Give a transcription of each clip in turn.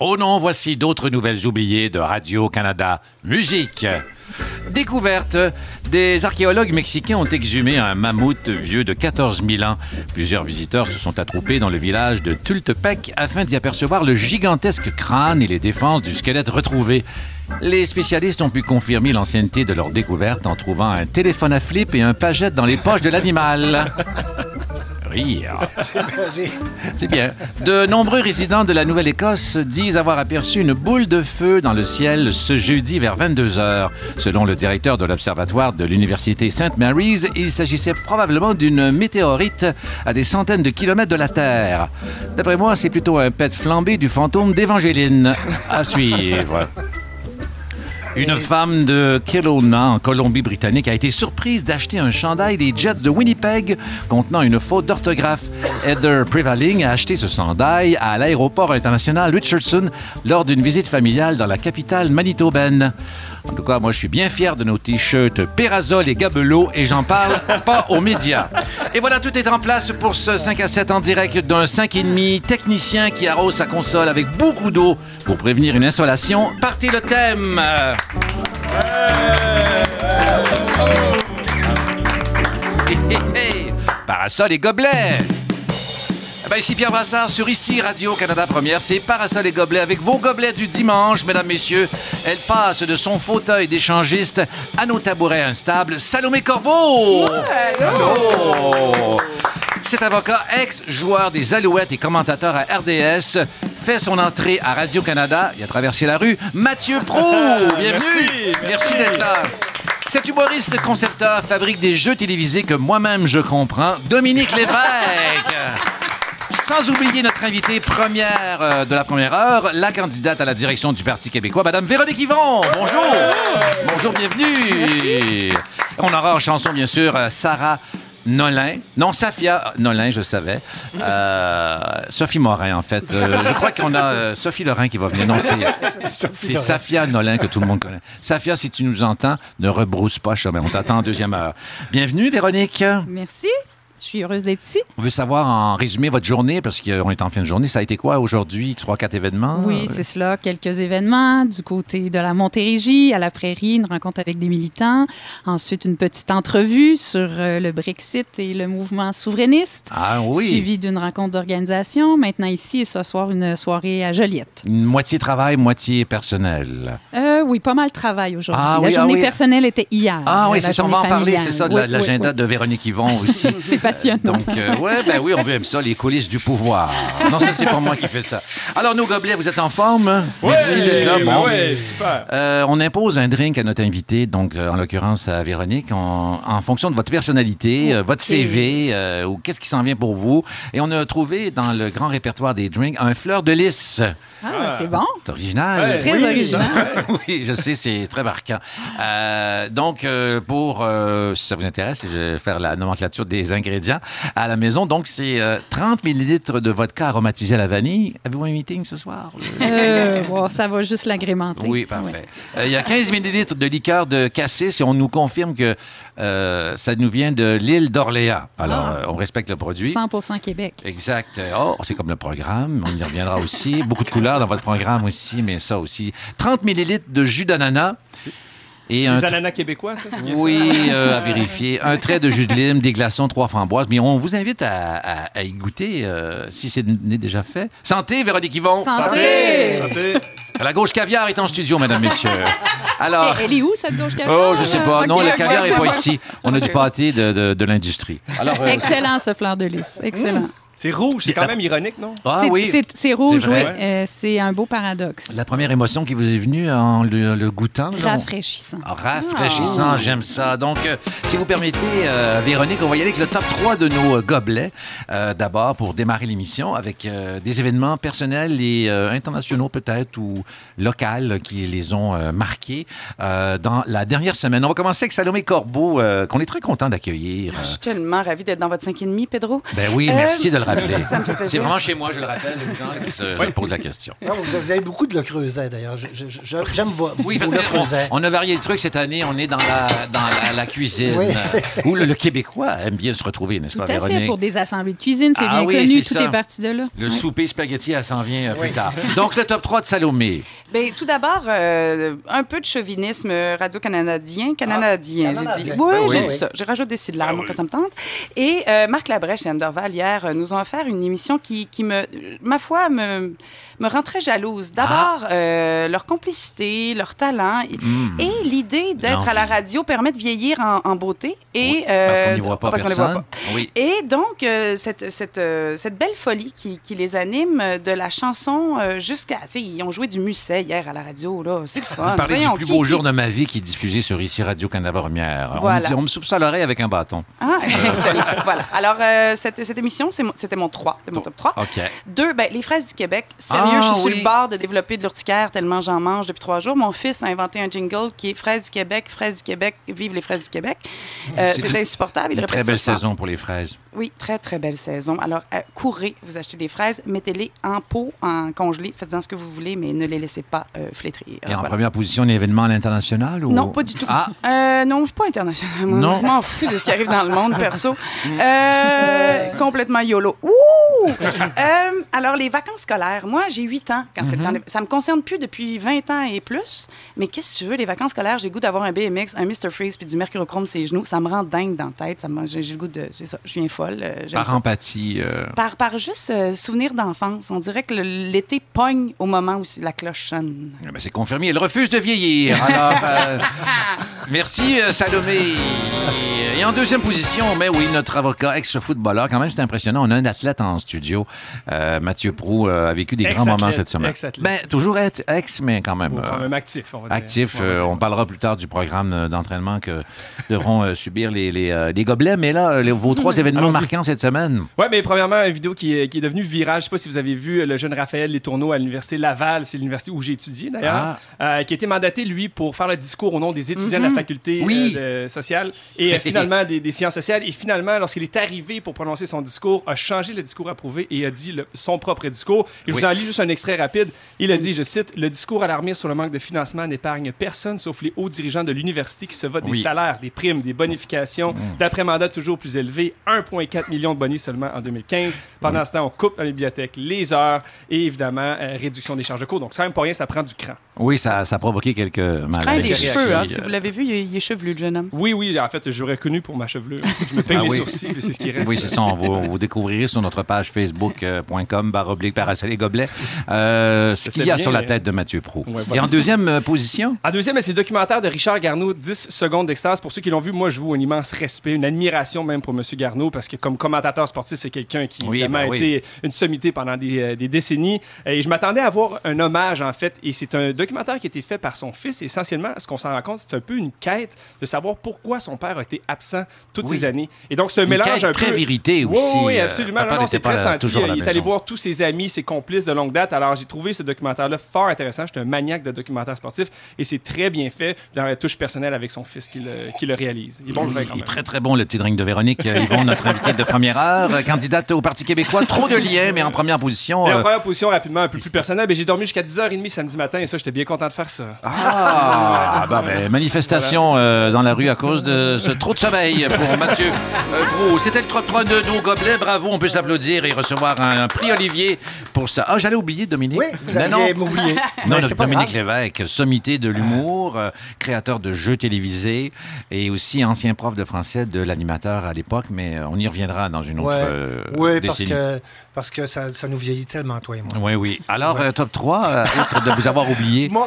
Oh non, voici d'autres nouvelles oubliées de Radio-Canada Musique. Découverte. Des archéologues mexicains ont exhumé un mammouth vieux de 14 000 ans. Plusieurs visiteurs se sont attroupés dans le village de Tultepec afin d'y apercevoir le gigantesque crâne et les défenses du squelette retrouvé. Les spécialistes ont pu confirmer l'ancienneté de leur découverte en trouvant un téléphone à flip et un pagette dans les poches de l'animal. Rire. C'est bien. De nombreux résidents de la Nouvelle-Écosse disent avoir aperçu une boule de feu dans le ciel ce jeudi vers 22 heures. Selon le directeur de l'Observatoire de l'Université St. Mary's, il s'agissait probablement d'une météorite à des centaines de kilomètres de la Terre. D'après moi, c'est plutôt un pet flambé du fantôme d'Évangéline. À suivre. Une femme de Kelowna, en Colombie-Britannique, a été surprise d'acheter un chandail des Jets de Winnipeg contenant une faute d'orthographe. Heather Prevaling a acheté ce chandail à l'aéroport international Richardson lors d'une visite familiale dans la capitale manitobaine. En tout cas, moi, je suis bien fier de nos t-shirts Pérazol et Gabelot et j'en parle pas aux médias. Et voilà, tout est en place pour ce 5 à 7 en direct d'un 5,5 technicien qui arrose sa console avec beaucoup d'eau pour prévenir une insolation. Partez le thème! Parasol et gobelets! Eh ben, ici Pierre Brassard sur Ici Radio-Canada Première. C'est Parasol et gobelets avec vos gobelets du dimanche, mesdames, messieurs. Elle passe de son fauteuil d'échangiste à nos tabourets instables. Salomé Corbeau! Allô! Cet avocat, ex-joueur des Alouettes et commentateur à RDS, fait son entrée à Radio-Canada. Il a traversé la rue. Mathieu Pro! Bienvenue! Merci, d'être là. Cet humoriste concepteur fabrique des jeux télévisés que moi-même je comprends. Dominique Lévesque! Sans oublier notre invitée première euh, de la première heure, la candidate à la direction du Parti québécois, Madame Véronique Yvon. Bonjour. Bonjour, bienvenue. On aura en chanson, bien sûr, euh, Sarah Nolin. Non, Safia Nolin, je savais. Euh, Sophie Morin, en fait. Euh, je crois qu'on a euh, Sophie Lorrain qui va venir. Non, c'est, c'est Safia Nolin que tout le monde connaît. Safia, si tu nous entends, ne rebrousse pas chemin. On t'attend en deuxième heure. Bienvenue, Véronique. Merci. Je suis heureuse d'être ici. On veut savoir en résumé votre journée, parce qu'on est en fin de journée. Ça a été quoi aujourd'hui? Trois, quatre événements? Oui, c'est cela. Quelques événements du côté de la Montérégie, à la Prairie, une rencontre avec des militants. Ensuite, une petite entrevue sur euh, le Brexit et le mouvement souverainiste. Ah oui. Suivi d'une rencontre d'organisation. Maintenant ici et ce soir, une soirée à Joliette. Une moitié travail, moitié personnel. Euh, oui, pas mal de travail aujourd'hui. Ah la oui, ah journée oui. personnelle était hier. Ah oui, c'est ça. On va en parler. C'est ça, de Oui, l'agenda de Véronique Yvon aussi. C'est passionnant. Donc, euh, ouais, ben oui, on veut aimer ça, les coulisses du pouvoir. Non, ça, c'est pas moi qui fais ça. Alors, nos gobelets, vous êtes en forme? Merci déjà. Bon. ouais, super. Euh, on impose un drink à notre invité, donc euh, en l'occurrence à Véronique, en, en fonction de votre personnalité, euh, votre. CV euh, ou qu'est-ce qui s'en vient pour vous. Et on a trouvé dans le grand répertoire des drinks un fleur de lys. Ah, c'est bon. C'est original. Ouais, Très oui, original. oui, je sais, c'est très marquant. Euh, donc, euh, pour, euh, si ça vous intéresse, je vais faire la nomenclature des ingrédients à la maison. Donc, c'est euh, 30 millilitres de vodka aromatisé à la vanille. Avez-vous un meeting ce soir? Euh, bon, ça va juste l'agrémenter. Oui, Ouais. parfait. Euh, Il y a 15 millilitres de liqueur de cassis et on nous confirme que euh, ça nous vient de l'île d'Orléans. Alors, Ah. on respecte le produit. 100% Québec. Exact. Oh, c'est comme le programme. On y reviendra aussi. Beaucoup de couleurs dans votre programme aussi, mais ça aussi. 30 millilitres de jus d'ananas. Et un Les ananas québécois, ça, c'est bien oui, euh, à vérifier. Un trait de jus de lime, des glaçons, trois framboises. Mais on vous invite à, à- à y goûter euh, si c'est n'est déjà fait. Santé, Véronique Yvon. Santé! La gauche caviar est en studio, mesdames, messieurs. Alors. Elle est où, cette gauche caviar? Oh, je sais pas. Non, le ok, caviar n'est pas ici. On a du pâté de, de- de l'industrie. Alors, euh, Excellent, ce fleur de lys. Excellent. C'est rouge, c'est quand même ironique, non? ah C'est- oui. c'est- rouge, oui. Euh, c'est un beau paradoxe. La première émotion qui vous est venue en le, le goûtant. là, on- Rafraîchissant. Ah, Rafraîchissant, j'aime ça. Donc, euh, si vous permettez, euh, Véronique, on va y aller avec le top 3 de nos euh, gobelets. Euh, D'abord, pour démarrer l'émission, avec euh, des événements personnels et euh, internationaux peut-être ou locaux qui les ont euh, marqués euh, dans la dernière semaine. On va commencer avec Salomé Corbeau, euh, qu'on est très content d'accueillir. Je suis tellement ravie d'être dans votre 5,5, Pedro. Ben oui, Euh, merci de le rappeler. Ça. C'est vraiment chez moi, je le rappelle, aux gens qui se posent la question. Non, vous, avez beaucoup de le creuset, d'ailleurs. J'aime vo- Oui, parce on a varié le truc cette année. On est dans la, dans la, la cuisine. Oui. où le, le Québécois aime bien se retrouver, n'est-ce Tout pas, à fait, pour des assemblées de cuisine, c'est Ah bien oui, connu, c'est tout ça. est parti de là. Le souper spaghetti, elle s'en vient euh, plus tard. Donc, le top 3 de Salomé. Ben, tout d'abord, euh, un peu de chauvinisme radio-canadien. Canadien, j'ai dit. Canadien. Oui, Ah oui, j'ai dit ça. Je rajoute des moi, quand ça me tente. Et euh, Marc Labrèche et Anne Dorval, hier, euh, ont offert une émission qui, qui me, ma foi, me, me rend très jalouse. D'abord, euh, leur complicité, leur talent et, Mm. et l'idée d'être à la radio permet de vieillir en, en beauté. Et, Oui, parce qu'on euh, n'y voit pas parce qu'on les voit personne. pas. Oui. Et donc, euh, cette, cette, euh, cette belle folie qui, qui les anime, euh, de la chanson euh, jusqu'à... Tu sais, ils ont joué du musset hier à la radio, là. C'est le fun. Vous parlez du plus beau qui- jour de ma vie qui est diffusé sur ici Radio-Canada Première. On, me dit- on me souffle ça à l'oreille avec un bâton. Ah, excellent. voilà. Alors, euh, cette, cette émission, c'est c'était mon 3, de mon top 3. OK. Deux, ben, les fraises du Québec. Sérieux, Ah, je suis sur oui. le bord de développer de l'urticaire tellement j'en mange depuis trois jours. Mon fils a inventé un jingle qui est Fraises du Québec, Fraises du Québec, vive les fraises du Québec. Euh, C'est insupportable. Il Une très belle saison pour les fraises. Oui, très, très belle saison. Alors, euh, courez, vous achetez des fraises, mettez-les en pot, en congelé, faites-en ce que vous voulez, mais ne les laissez pas euh, flétrir. Et en Voilà. première position, un événement à l'international? Ou... Non, pas du tout. Ah, Euh, non, je suis pas international. moi. Non. Je m'en fous de ce qui arrive dans le monde, perso. Euh, complètement YOLO. Ouh! Euh, alors, les vacances scolaires. Moi, j'ai 8 ans quand c'est le temps. Mhm. de- Ça me concerne plus depuis 20 ans et plus. Mais qu'est-ce que tu veux, les vacances scolaires? J'ai le goût d'avoir un BMX, un Mr. Freeze puis du mercurochrome ses genoux. Ça me rend dingue dans la tête. Ça me- J'ai le goût de... C'est ça, je viens folle. euh, par ça. empathie. euh, Par, par juste euh, souvenir d'enfance. On dirait que l'été pogne au moment où la cloche sonne. eh ben, c'est confirmé. Elle refuse de vieillir. Alors, merci, Salomé. Et en deuxième position, mais oui, notre avocat ex-footballeur, quand même, c'est impressionnant. On a un athlète en studio. Euh, Mathieu Prou euh, a vécu des grands moments cette semaine. Ben, toujours ex, mais quand même. Bon, euh, quand même actif, on va dire. actif. Ouais, on parlera plus tard du programme d'entraînement que devront subir les, les, les gobelets. Mais là, les- vos trois événements marquants cette semaine. Ouais, mais premièrement, une vidéo qui est, qui est devenue virale. Je sais pas si vous avez vu le jeune Raphaël Letourneau à l'Université Laval. C'est l'université où j'ai étudié, d'ailleurs. euh, qui a été mandaté, lui, pour faire le discours au nom des étudiants de la faculté Oui. euh, de- sociale et euh, finalement des, des sciences sociales. Et finalement, lorsqu'il est arrivé pour prononcer son discours, a changé le discours approuvé et a dit le- son propre discours. Et je Oui. vous en lis juste un extrait rapide. Il a dit, je cite, Le discours alarmiste sur le manque de financement n'épargne personne sauf les hauts dirigeants de l'université qui se votent Oui. des salaires, des primes, des bonifications, d'après-mandat toujours plus élevés, 1,4 million de bonus seulement en 2015. Pendant ce temps, on coupe dans les bibliothèques les heures et évidemment, euh, réduction des charges de cours. Donc, ça même pas rien, ça prend du cran. Oui, ça, ça a provoqué quelques. Craint des cheveux, hein, euh, si vous l'avez vu, il est, il est chevelu, le jeune homme. Oui, oui, en fait, j'aurais connu pour ma chevelure. Je me peigne Ah les oui. sourcils, mais c'est ce qui reste. Oui, c'est ça. On vous, vous découvrirez sur notre page facebook.com, barre oblique parasol et gobelet, euh, ce qu'il y a bien, sur la mais- tête de Mathieu Prou. Ouais, Et en deuxième euh, position, En deuxième, c'est le documentaire de Richard Garneau, 10 secondes d'extase. Pour ceux qui l'ont vu, moi, je vous un immense respect, une admiration même pour M. Garneau, parce que comme commentateur sportif, c'est quelqu'un qui Oui, évidemment, ben a oui. été une sommité pendant des, euh, des décennies. Et je m'attendais à voir un hommage, en fait. Et c'est un documentaire qui a été fait par son fils. Essentiellement, ce qu'on s'en rend compte, c'est un peu une quête de savoir pourquoi son père a été absent toutes Oui. ces années. Et donc, un Une mélange quête un très peu... vérité Oui, aussi. oui, euh, absolument. papa Non, non, n'était c'est pas très senti. Il est allé voir tous ses amis, ses complices de longue date. Alors, j'ai trouvé ce documentaire-là fort intéressant. J'étais un maniaque de documentaire sportif et c'est très bien fait. Dans la touche personnelle avec son fils qui le, qui le réalise. Il est bon le quand Il est même. très, très bon, le petit drink de Véronique. Euh, Yvon, notre invité de première heure, euh, candidate au Parti québécois. Trop de liens, mais en première position. Et en euh, première position, rapidement, un peu plus personnel, ben, j'ai dormi jusqu'à 10h30 samedi matin et ça, j'étais bien content de faire ça. Ah, bah, ben, manifestation euh, dans la rue à cause de ce trop de sommeil pour Mathieu euh, Prou. C'était le 3 de nos gobelets. Bravo, on peut s'applaudir et recevoir un, un prix Olivier pour ça. Ah, j'allais oublier Dominique. Oui, vous non. m'oublier. Non, pas Dominique grave. Lévesque, sommité de l'humour, euh, créateur de jeux télévisés et aussi ancien prof de français de l'animateur à l'époque, mais euh, on y reviendra dans une autre Ouais. euh, oui, parce que, parce que ça, ça nous vieillit tellement, toi et moi. Oui, oui. Alors, euh, top 3, euh, de vous avoir oublié. Mon,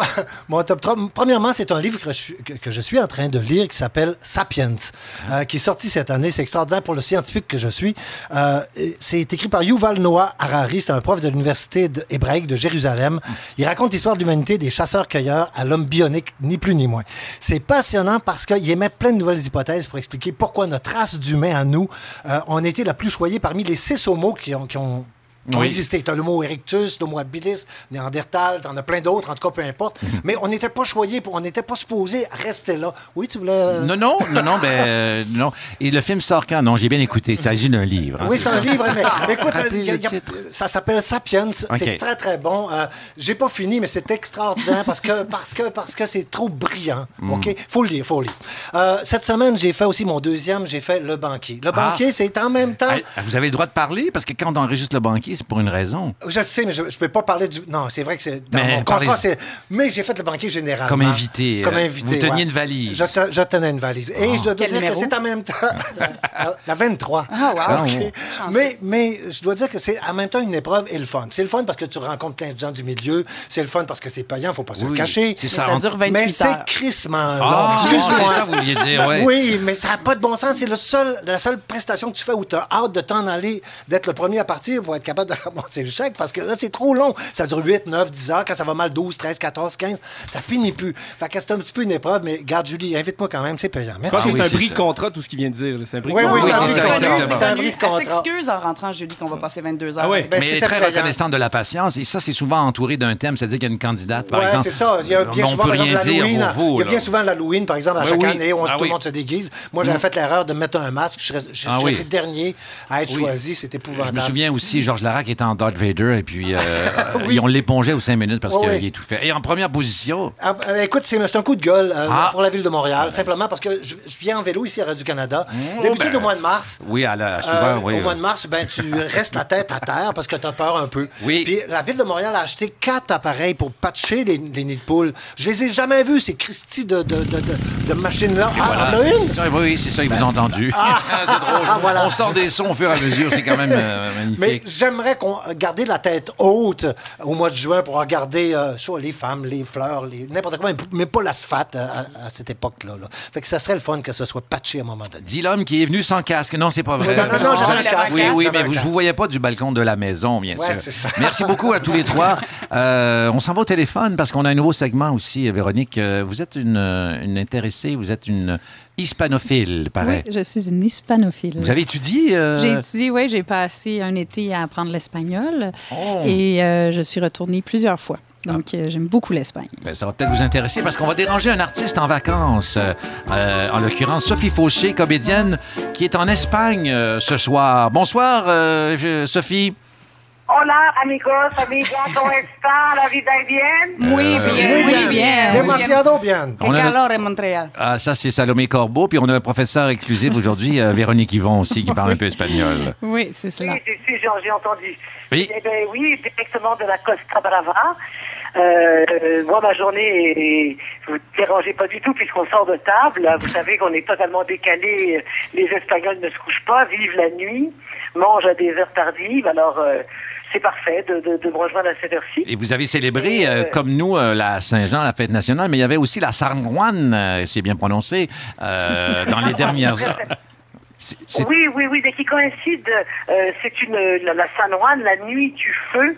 mon top 3, premièrement, c'est un livre que je, suis- que, que je suis en train de lire qui s'appelle Sapiens, euh, qui est sorti cette année. C'est extraordinaire pour le scientifique que je suis. Euh, c'est écrit par Yuval Noah Harari. C'est un prof de l'Université hébraïque de Jérusalem. Il raconte l'histoire de l'humanité des chasseurs-cueilleurs à l'homme bionique, ni plus ni moins. C'est passionnant parce qu'il émet plein de nouvelles hypothèses pour expliquer pourquoi notre race d'humains à nous ont été la plus choyée parmi les six homos qui ont, qui ont ont Oui. existé. Tu as l'homo erectus, l'homo habilis, Néandertal, tu en as plein d'autres, en tout cas, peu importe. Mais on n'était pas choyés, pour- on n'était pas supposé rester là. Oui, tu voulais. euh, Non, non, non, non, ben, euh, non. Et le film sort quand? Non, j'ai bien écouté. Il s'agit d'un livre. hein, Oui, c'est un livre, mais écoute, y a- y a- ça s'appelle Sapiens. C'est très, très bon. Euh, J'ai pas fini, mais c'est extraordinaire parce que parce que parce que c'est trop brillant. Hmm. OK? Faut le lire, faut le lire. Euh, cette semaine, j'ai fait aussi mon deuxième, j'ai fait Le Banquier. Le Ah. Banquier, c'est en même temps. Ah, Vous avez le droit de parler parce que quand on enregistre le banquier, pour une raison. Je sais, mais je ne peux pas parler du. Non, c'est vrai que c'est dans Mais mon contrat. parlez- c'est- Mais j'ai fait le banquier général. Comme invité, Comme euh, invité. vous teniez ouais. une valise. Je, te- je tenais une valise. Et je dois Quel dire numéro? que c'est en même temps. la, la 23. Ah, wow. Ah, OK. ouais. Chanceux. Mais, mais je dois dire que c'est en même temps une épreuve et le fun. C'est le fun parce que tu rencontres plein de gens du milieu. C'est le fun parce que c'est payant, faut pas se le cacher. c'est Mais ça. ça dure 28 Mais c'est crissement long. Ah, Excuse-moi. c'est ça que vous vouliez dire, ouais. Oui, mais ça n'a pas de bon sens. C'est le seul, la seule prestation que tu fais où tu as hâte de t'en aller, d'être le premier à partir pour être capable de ramasser le chèque parce que là, c'est trop long. Ça dure 8, 9, 10 heures. Quand ça va mal, 12, 13, 14, 15, t'as fini plus. Fait que c'est un petit peu une épreuve, mais garde, Julie, invite-moi quand même, c'est payant. Je Merci. pense que Ah c'est oui, un c'est bris ça. de contrat, tout ce qu'il vient de dire. C'est un bris Oui, de oui, contrat. c'est un oui, de c'est contrat. exactement. C'est un de contrat. s'excuse en rentrant, Julie, qu'on va passer 22 heures. Ah oui. Ben, Mais elle est très payant. reconnaissante de la patience. Et ça, c'est souvent entouré d'un thème, c'est-à-dire qu'il y a une candidate, par Ouais, exemple. c'est ça. Il y a bien on souvent, peut par rien exemple, dire l'Halloween. pour vous. Il y a bien souvent l'Halloween, par exemple, à Oui, chaque oui. année, où on- Ah tout oui. le monde se déguise. Moi, j'avais fait l'erreur de mettre un masque. Je serais, je, Ah je oui. le dernier à être Oui. choisi. C'est Je épouvantable. me souviens aussi, Georges Larac était en Darth Vader et puis euh, Oui. on l'épongeait aux cinq minutes parce Oui, qu'il oui. étouffait. Et en première position, Ah, euh, écoute, c'est un coup de gueule euh, Ah. pour la ville de Montréal, simplement parce que je, je viens en vélo ici à Radio-Canada. D'habitude, ben. au mois de mars, oui, à la, souvent, euh, oui. au mois de mars, ben, tu restes la tête à terre parce que tu as peur un peu. Oui. Puis la ville de Montréal a acheté quatre appareils pour patcher les, les nids de poules. Je les ai jamais vus, ces Christy de, de, de, de, de machines-là. Ah, Voilà. on en a une? Ah, Oui, c'est ça, ils vous ont entendu. c'est drôle. Ah, voilà. On sort des sons au fur et à mesure, c'est quand même euh, Mais magnifique. J'aimerais qu'on garde la tête haute au mois de juin pour regarder euh, sais les femmes, les fleurs, les, n'importe quoi, mais, pas l'asphalte euh, à, à cette époque-là. là. Fait que ça serait le fun que ce soit patché à un moment donné. Dis l'homme qui est venu sans casque. Non, c'est pas vrai. Non, non, non, j'avais un casque. Oui, oui, mais vous, je vous voyais pas du balcon de la maison, bien Ouais, sûr. ça. Merci beaucoup à tous les trois. Euh, on s'en va au téléphone parce qu'on a un nouveau segment aussi, Véronique. Euh, Vous êtes une, euh, une intéressée, vous êtes une hispanophile, paraît. Oui, je suis une hispanophile. Vous avez étudié? euh, J'ai étudié, oui, j'ai passé un été à apprendre l'espagnol Oh. et euh, je suis retournée plusieurs fois. Donc, euh, j'aime beaucoup l'Espagne. Ben, ça va peut-être vous intéresser parce qu'on va déranger un artiste en vacances. En l'occurrence, Sophie Fauché, comédienne, qui est en Espagne ce soir. Bonsoir, Sophie. Hola amigos, amigas, ¿cómo está? ¿La vida es bien? Muy bien, Muy muy bien. bien. Demasiado bien. Qué On a- calor en Montréal. Ah, ça, c'est Salomé Corbeau. Puis on a un professeur exclusif aujourd'hui, euh, Véronique Yvon aussi, qui parle un peu espagnol. Oui, c'est cela. Oui, si, si, j'ai j'ai entendu. Oui. Eh ben, oui, directement de la Costa Brava. Euh, moi, ma journée, est- vous dérangez pas du tout puisqu'on sort de table. Vous savez qu'on est totalement décalé. Les Espagnols ne se couchent pas, vivent la nuit, mangent à des heures tardives. Alors, euh, c'est parfait de, de, de me rejoindre à cette heure-ci. Et vous avez célébré, Et, euh, euh, comme nous, euh, la Saint-Jean, la fête nationale, mais il y avait aussi la San Juan, euh, c'est bien prononcé, euh, dans les dernières heures. Oui, oui, oui, dès qui coïncide, euh, c'est une la, la San Juan, la nuit du feu.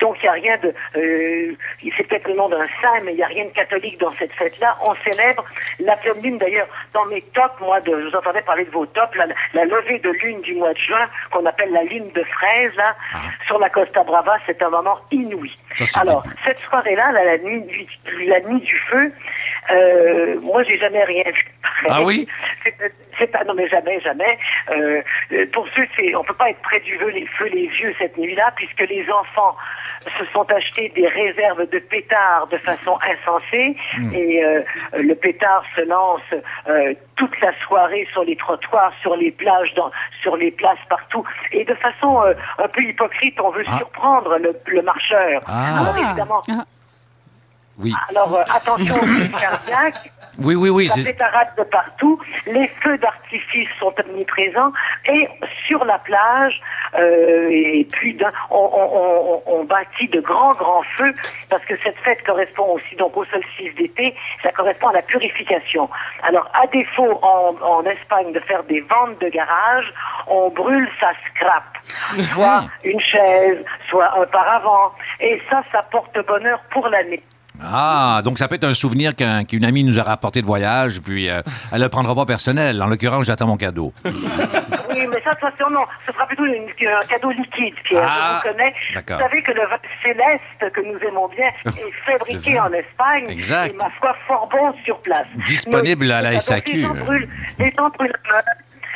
Donc il n'y a rien de, euh, c'est peut-être le nom d'un saint, mais il n'y a rien de catholique dans cette fête-là. On célèbre la pleine lune. D'ailleurs, dans mes tops, moi, de, je vous entendais parler de vos tops, la, la levée de lune du mois de juin, qu'on appelle la lune de fraise, là, sur la Costa Brava, c'est un moment inouï. Ça, Alors, bien. cette soirée-là, là, la nuit, du- la nuit du feu, euh, moi, j'ai jamais rien vu. Ah oui? C'est- pas, non mais jamais, jamais. Euh, pour ceux, c'est, on peut pas être près du feu les, feu les vieux cette nuit-là, puisque les enfants se sont achetés des réserves de pétards de façon insensée, et euh, le pétard se lance euh, toute la soirée sur les trottoirs, sur les plages, dans, sur les places partout, et de façon euh, un peu hypocrite, on veut Ah. surprendre le, le marcheur. Ah. Alors évidemment, Ah. Oui, alors euh, attention aux crises cardiaques. oui, oui, oui. Ça pétarade de partout, les feux d'artifice sont omniprésents et sur la plage, euh, et on, on, on, on bâtit de grands grands feux parce que cette fête correspond aussi donc au solstice d'été, ça correspond à la purification. Alors à défaut en, en Espagne de faire des ventes de garage, on brûle sa scrap, soit une chaise, soit un paravent, et ça, ça porte bonheur pour l'année. Ah, donc ça peut être un souvenir qu'un- qu'une amie nous a rapporté de voyage, puis euh, elle ne le prendra pas personnel. En l'occurrence, j'attends mon cadeau. Oui, mais ça, de toute façon, non. Ce sera plutôt une- un cadeau liquide, Pierre. Ah, je vous connais. d'accord. Vous savez que le vin céleste que nous aimons bien est fabriqué en Espagne. Exact. Et ma foi, fort bon sur place. Disponible à la SAQ. Les gens brûlent, les gens brûlent.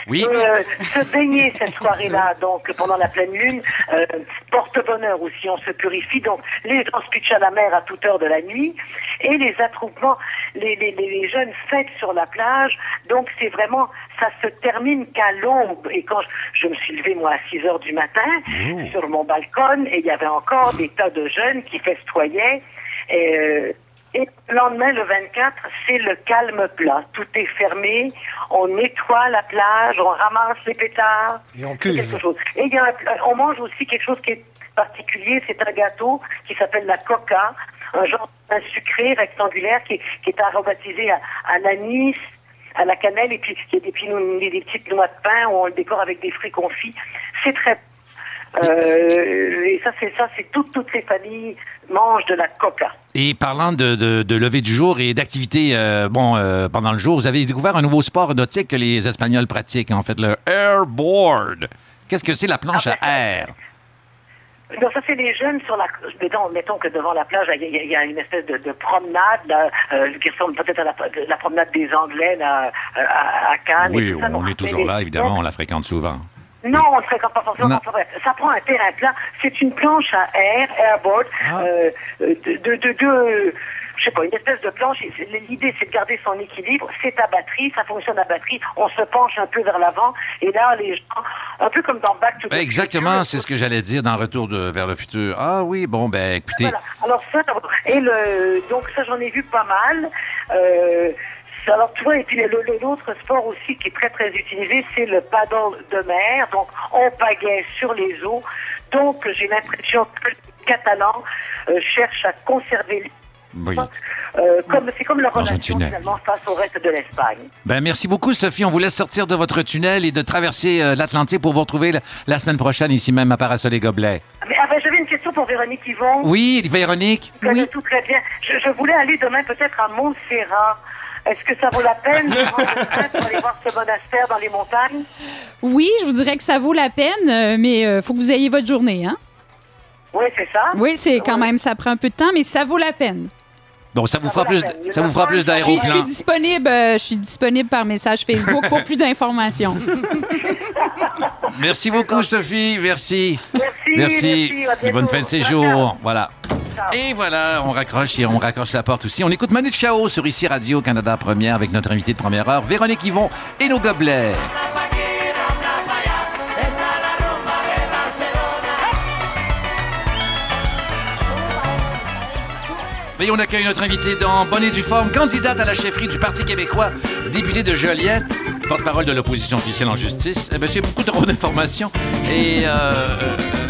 Oui. Euh, se baigner cette soirée-là, donc pendant la pleine lune, euh, porte bonheur aussi, on se purifie. Donc les gens se pitchent à la mer à toute heure de la nuit et les attroupements, les, les, les- jeunes fêtent sur la plage. Donc c'est vraiment, ça se termine qu'à l'aube. Et quand je, je me suis levée moi à 6 heures du matin sur mon balcon et il y avait encore des tas de jeunes qui festoyaient. Et, euh, et le lendemain, le 24, c'est le calme plat. Tout est fermé, on nettoie la plage, on ramasse les pétards. Et on cuve. quelque chose. Et y a un on mange aussi quelque chose qui est particulier, c'est un gâteau qui s'appelle la coca, un genre de pain sucré rectangulaire qui, est- qui est aromatisé à, à l'anis, à la cannelle, et puis il y a des petites noix de pain où on le décore avec des fruits confits. C'est très euh, et ça, c'est ça, c'est toutes, toutes les familles mangent de la coca. Et parlant de, de, de lever du jour et d'activités euh, bon, euh, pendant le jour, vous avez découvert un nouveau sport nautique que les Espagnols pratiquent, en fait, le airboard. Qu'est-ce que c'est la planche à air? Non, ça, c'est les jeunes sur la. Mettons, mettons que devant la plage, il y, a- il y a une espèce de, de promenade là, euh, qui ressemble peut-être à la, de la promenade des Anglais là, à, à Cannes. et Oui, tout ça. on est toujours mais là, évidemment, on la fréquente souvent. Non, on ne fréquente pas forcément. Ça prend un terrain plat. C'est une planche à air, airboard, Ah. euh, euh, de, de, de, je sais pas, une espèce de planche. L'idée, c'est de garder son équilibre. C'est à batterie, ça fonctionne à batterie. On se penche un peu vers l'avant. Et là, les gens, un peu comme dans Back to the Ben, exactement, c'est ce que j'allais dire dans Retour de, vers le futur. Ah oui, bon, ben écoutez, Voilà. Alors ça, et le, donc ça, j'en ai vu pas mal. Euh, alors tu vois, et puis l'autre sport aussi qui est très très utilisé, c'est le paddle de mer. Donc on pagaie sur les eaux. Donc j'ai l'impression que les Catalans euh, cherchent à conserver les oui. euh, comme c'est comme Dans un relation finalement face au reste de l'Espagne. Ben, merci beaucoup, Sophie. On vous laisse sortir de votre tunnel et de traverser euh, l'Atlantique pour vous retrouver la, la semaine prochaine ici même à Parasol et Gobelets. Mais ah ben, j'avais une question pour Véronique Yvon. Oui, Véronique? Je Oui. tout très bien. Je, je voulais aller demain peut-être à Montserrat. Est-ce que ça vaut la peine de prendre pour aller voir ce monastère dans les montagnes? Oui, je vous dirais que ça vaut la peine, euh, mais il faut que vous ayez votre journée. Hein? Oui, c'est ça. Oui, c'est quand même, ça prend un peu de temps, mais ça vaut la peine. Bon, ça vous fera plus, ça vous fera plus Je suis, je suis d'aéroplans. disponible, euh, je suis disponible par message Facebook pour plus d'informations. Merci beaucoup, Sophie. Merci. Merci. Merci. merci, bonne fin de séjour. Voilà. Et voilà, on raccroche et on raccroche la porte aussi. On écoute Manu Chao sur ici Radio Canada Première avec notre invité de première heure, Véronique Yvon et nos gobelets. Et on accueille notre invité dans Bonnet du Forme, candidate à la chefferie du Parti québécois, député de Joliette, porte-parole de l'opposition officielle en justice. Eh bien, c'est beaucoup trop d'informations. Et, euh, euh,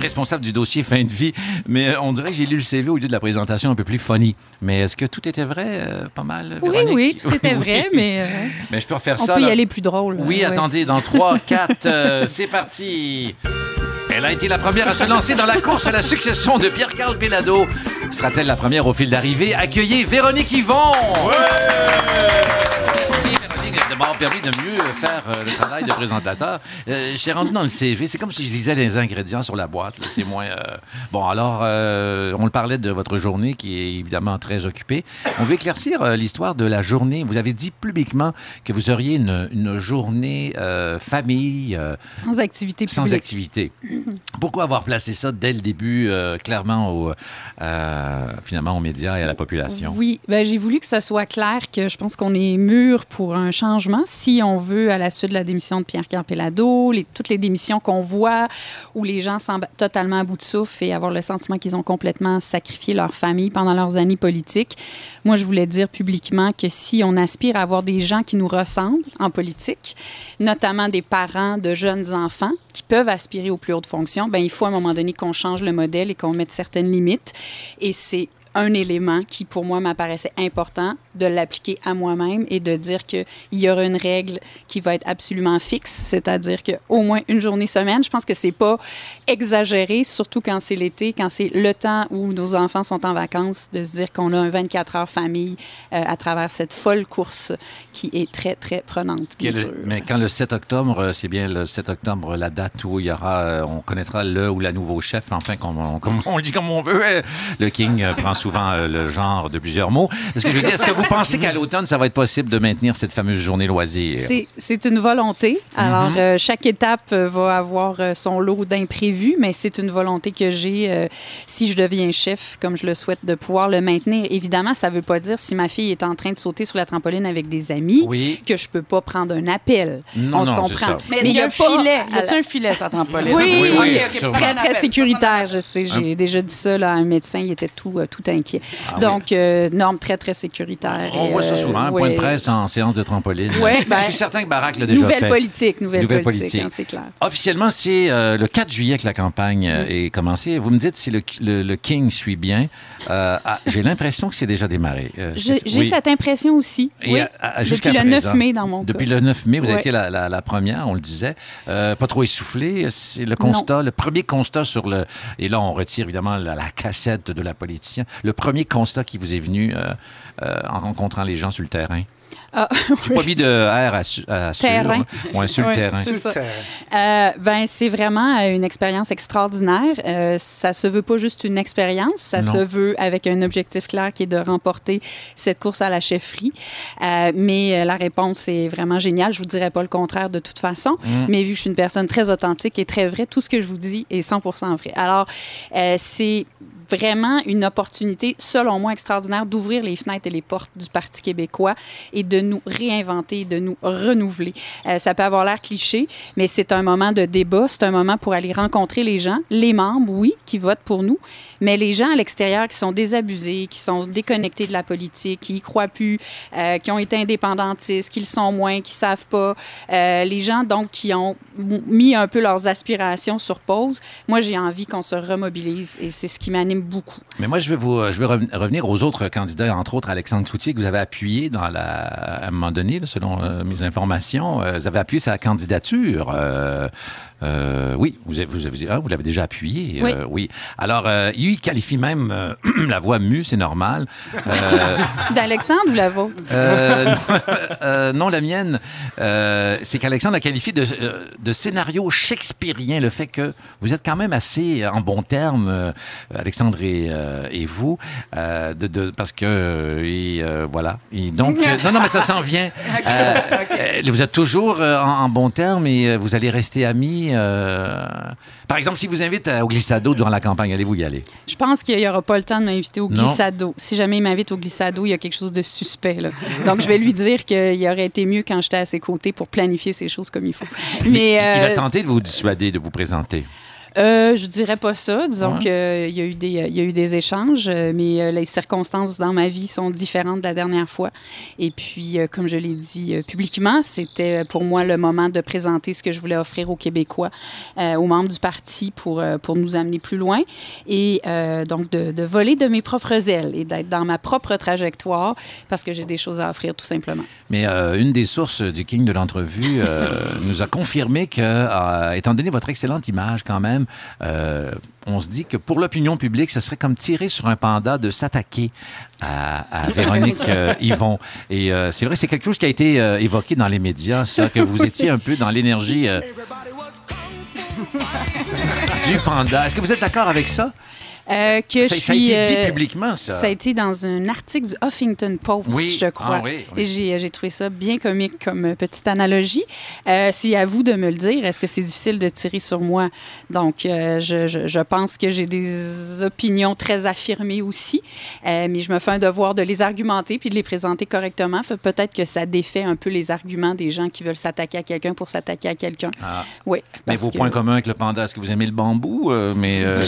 responsable du dossier fin de vie. Mais euh, on dirait que j'ai lu le CV au lieu de la présentation un peu plus funny. Mais est-ce que tout était vrai? euh, pas mal, Oui, Véronique? oui, tout était Oui. vrai, mais euh, Mais je peux refaire on ça. peut y là. aller plus drôle. Oui, ouais. attendez, dans 3, 4, c'est parti. Elle a été la première à se lancer dans la course à la succession de Pierre-Carl Pelado. Sera-t-elle la première au fil d'arrivée? Accueillez Véronique Yvon! Merci M'avoir permis de mieux faire euh, le travail de présentateur. Euh, je suis rendu dans le CV. C'est comme si je lisais les ingrédients sur la boîte. C'est moins. euh, Bon, alors, euh, on le parlait de votre journée qui est évidemment très occupée. On veut éclaircir l'histoire de la journée. Vous avez dit publiquement que vous auriez une, une journée famille Sans activité sans publique. activité. Pourquoi avoir placé ça dès le début, clairement, au, finalement, aux médias et à la population? Oui, ben, j'ai voulu que ce soit clair que je pense qu'on est mûr pour un changement. Si on veut, à la suite de la démission de Pierre Carpellado, toutes les démissions qu'on voit où les gens semblent totalement à bout de souffle et avoir le sentiment qu'ils ont complètement sacrifié leur famille pendant leurs années politiques, moi, je voulais dire publiquement que si on aspire à avoir des gens qui nous ressemblent en politique, notamment des parents de jeunes enfants qui peuvent aspirer aux plus hautes fonctions, ben, il faut à un moment donné qu'on change le modèle et qu'on mette certaines limites. Et c'est un élément qui, pour moi, m'apparaissait important de l'appliquer à moi-même et de dire qu'il y aura une règle qui va être absolument fixe, c'est-à-dire qu'au moins une journée semaine. Je pense que c'est pas exagéré, surtout quand c'est l'été, quand c'est le temps où nos enfants sont en vacances, de se dire qu'on a un 24 heures famille euh, à travers cette folle course qui est très, très prenante. Bien Quel- sûr. mais quand le 7 octobre, euh, c'est bien le 7 octobre, la date où il y aura, euh, on connaîtra le ou la nouveau chef, enfin, comme on, comme on dit comme on veut. Le King prend souvent le genre de plusieurs mots. Est-ce que je dire, est-ce que vous pensez qu'à l'automne, ça va être possible de maintenir cette fameuse journée loisir? C'est- une volonté. Alors, euh, chaque étape euh, va avoir euh, son lot d'imprévus, mais c'est une volonté que j'ai, euh, si je deviens chef, comme je le souhaite, de pouvoir le maintenir. Évidemment, ça ne veut pas dire si ma fille est en train de sauter sur la trampoline avec des amis Oui. que je peux pas prendre un appel. Non, On se non, comprend. ça. Mais, il y a un filet. Y la- un filet, ça trampoline? Oui, Oui, oui. Très, très sécuritaire, je sais. J'ai déjà dit ça là, à un médecin, il était tout, euh, tout inquiet. Ah oui. Donc, euh, norme très, très sécuritaire. On Et, voit ça euh, souvent, un ouais, point de presse en séance de trampoline. Ouais, ben, je suis certain que Barack l'a déjà Nouvelle fait. politique, nouvelle, Nouvelle politique, politique. hein, c'est clair. Officiellement, c'est euh, le 4 juillet que la campagne euh, est commencée. Vous me dites si le, le- le King suit bien. Euh, ah, J'ai l'impression que c'est déjà démarré. J'ai oui. cette impression aussi. Et oui. à- à- jusqu'à Depuis le 9 présent, mai, dans mon Depuis cas. le 9 mai, vous Ouais. été la, la- la première, on le disait. Pas trop essoufflé. C'est le constat, le premier constat sur le. Et là, on retire évidemment la, la cassette de la politicien. Le premier constat qui vous est venu euh, en rencontrant les gens sur le terrain. Ah, J'ai pas mis de R à, su- à sur, Terrain. hein. Ouais, sur le terrain. c'est ça. Terrain. Euh, ben, c'est vraiment euh, une expérience extraordinaire. Euh, ça se veut pas juste une expérience, ça Non. se veut avec un objectif clair qui est de remporter cette course à la chefferie. Euh, mais la réponse est vraiment géniale. Je vous dirais pas le contraire de toute façon, Mm. mais vu que je suis une personne très authentique et très vraie, tout ce que je vous dis est 100% vrai. Alors, euh, c'est vraiment une opportunité, selon moi, extraordinaire d'ouvrir les fenêtres et les portes du Parti québécois et de nous réinventer, de nous renouveler. Euh, ça peut avoir l'air cliché, mais c'est un moment de débat, c'est un moment pour aller rencontrer les gens, les membres, oui, qui votent pour nous, mais les gens à l'extérieur qui sont désabusés, qui sont déconnectés de la politique, qui y croient plus, euh, qui ont été indépendantistes, qui le sont moins, qui savent pas, euh, les gens donc qui ont mis un peu leurs aspirations sur pause. Moi, j'ai envie qu'on se remobilise et c'est ce qui m'anime beaucoup. Mais moi, je vais, vous, je vais reven- revenir aux autres candidats, entre autres Alexandre Cloutier, que vous avez appuyé dans la, à un moment donné, là, selon euh, mes informations. Euh, vous avez appuyé sa candidature. Euh, euh, oui, vous avez, vous avez- ah, vous l'avez déjà appuyé. Oui. euh, oui. Alors, euh, il qualifie même euh, la voix mue, c'est normal. Euh, D'Alexandre ou la vôtre? euh, euh, non, la mienne, euh, c'est qu'Alexandre a qualifié de, euh, de scénario shakespearien le fait que vous êtes quand même assez en bon terme, euh, Alexandre et, euh, et vous, euh, de, de- parce que euh, et, euh, voilà. Et donc, euh, non, non, mais ça s'en vient. Vous êtes toujours euh, en, en bon terme et vous allez rester amis. euh, Par exemple, si vous invite à- au glissado durant la campagne, allez-vous y aller? Je pense qu'il n'y aura pas le temps de m'inviter au Non. glissado. Si jamais il m'invite au glissado, il y a quelque chose de suspect. Là. Donc, je vais lui dire qu'il aurait été mieux quand j'étais à ses côtés pour planifier ces choses comme il faut. Mais, Il a tenté de vous dissuader de vous présenter? Euh, je dirais pas ça. Disons Ouais. qu'il y, a eu des- il y a eu des échanges, euh, mais euh, les circonstances dans ma vie sont différentes de la dernière fois. Et puis, euh, comme je l'ai dit publiquement, c'était pour moi le moment de présenter ce que je voulais offrir aux Québécois, euh, aux membres du parti pour, pour nous amener plus loin. Et euh, donc, de, de voler de mes propres ailes et d'être dans ma propre trajectoire parce que j'ai des choses à offrir, tout simplement. Mais euh, une des sources du King de l'entrevue euh, nous a confirmé que, euh, étant donné votre excellente image quand même, euh, on se dit que pour l'opinion publique, ce serait comme tirer sur un panda de s'attaquer à, à Véronique euh, Yvon. Et euh, c'est vrai, c'est quelque chose qui a été euh, évoqué dans les médias, ça, que vous étiez un peu dans l'énergie euh, du panda. Est-ce que vous êtes d'accord avec ça? Euh, que ça, je ça a été dit euh, publiquement, ça. Ça a été dans un article du Huffington Post, Oui. je crois. Ah oui, oui. Et j'ai, trouvé ça bien comique comme euh, petite analogie. C'est à vous de me le dire. Est-ce que c'est difficile de tirer sur moi? Donc, je, je- je pense que j'ai des opinions très affirmées aussi, mais je me fais un devoir de les argumenter puis de les présenter correctement. Peut-être que ça défait un peu les arguments des gens qui veulent s'attaquer à quelqu'un pour s'attaquer à quelqu'un. Ah. Oui. Mais vos que points communs avec le panda, est-ce que vous aimez le bambou? Euh, mais, euh,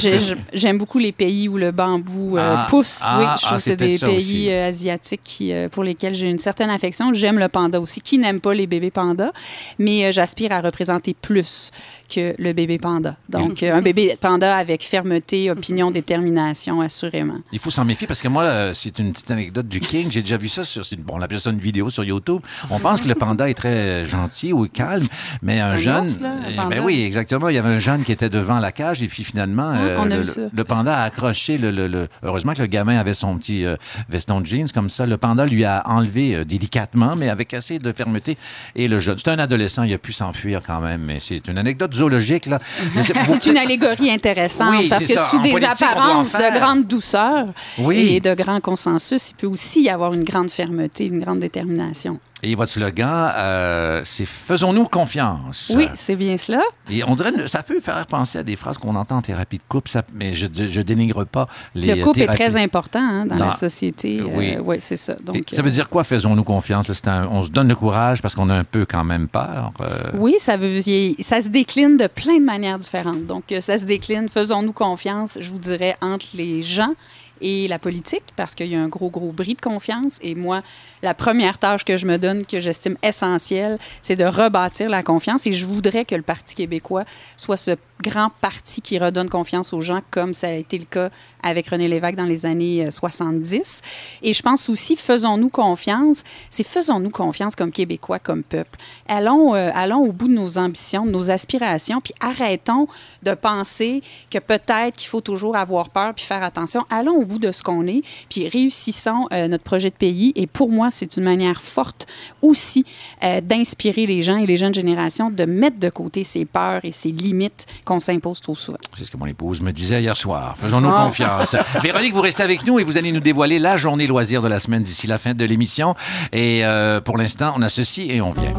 J'aime beaucoup les pays où le bambou euh, Ah, pousse. ah, oui, ah, je trouve que c'est des pays aussi. euh, asiatiques qui, euh, pour lesquels j'ai une certaine affection. J'aime le panda aussi. Qui n'aime pas les bébés pandas? Mais j'aspire à représenter plus que le bébé panda. Donc, euh, un bébé panda avec fermeté, opinion, détermination, assurément. Il faut s'en méfier parce que moi, euh, c'est une petite anecdote du King. J'ai déjà vu ça sur. Bon, on appelle ça une vidéo sur YouTube. On pense que le panda est très gentil ou calme, mais un, Un jeune. ours, là, un Eh ben oui, exactement. Il y avait un jeune qui était devant la cage et puis finalement, euh, on a le, vu ça. le panda a accroché le, le- le- Heureusement que le gamin avait son petit euh, veston de jeans comme ça. Le panda lui a enlevé euh, délicatement, mais avec assez de fermeté. Et le jeune, c'est un adolescent, il a pu s'enfuir quand même, mais c'est une anecdote zoologique là. C'est une allégorie intéressante Oui, parce que ça. sous En des apparences de grande douceur Oui. et de grand consensus, il peut aussi y avoir une grande fermeté, une grande détermination. Et votre slogan, euh, c'est faisons-nous confiance. Oui, c'est bien cela. Et on dirait, ça peut faire penser à des phrases qu'on entend en thérapie de couple, ça- mais je, je dénigre pas les Le couple est très important hein, dans, Dans- la société. Euh, Oui. oui, c'est ça. Et Donc, ça veut dire quoi, faisons-nous confiance? là? C'est un- on se donne le courage parce qu'on a un peu quand même peur. euh, Oui, ça, veut, ça se décline de plein de manières différentes. Donc, euh, ça se décline, faisons-nous confiance, je vous dirais, entre les gens et la politique, parce qu'il y a un gros, gros bris de confiance. Et moi, la première tâche que je me donne, que j'estime essentielle, c'est de rebâtir la confiance. Et je voudrais que le Parti québécois soit ce grand parti qui redonne confiance aux gens, comme ça a été le cas avec René Lévesque dans les années euh, 70. Et je pense aussi, faisons-nous confiance, c'est faisons-nous confiance comme Québécois, comme peuple. Allons, euh, allons au bout de nos ambitions, de nos aspirations, puis arrêtons de penser que peut-être qu'il faut toujours avoir peur puis faire attention. Allons au bout de ce qu'on est, puis réussissons euh, notre projet de pays. Et pour moi, c'est une manière forte aussi euh, d'inspirer les gens et les jeunes générations de mettre de côté ces peurs et ces limites qu'on s'impose trop souvent. C'est ce que mon épouse me disait hier soir. Faisons-nous Ah. confiance. Véronique, vous restez avec nous et vous allez nous dévoiler la journée loisir de la semaine d'ici la fin de l'émission. Et euh, pour l'instant, on a ceci et on vient.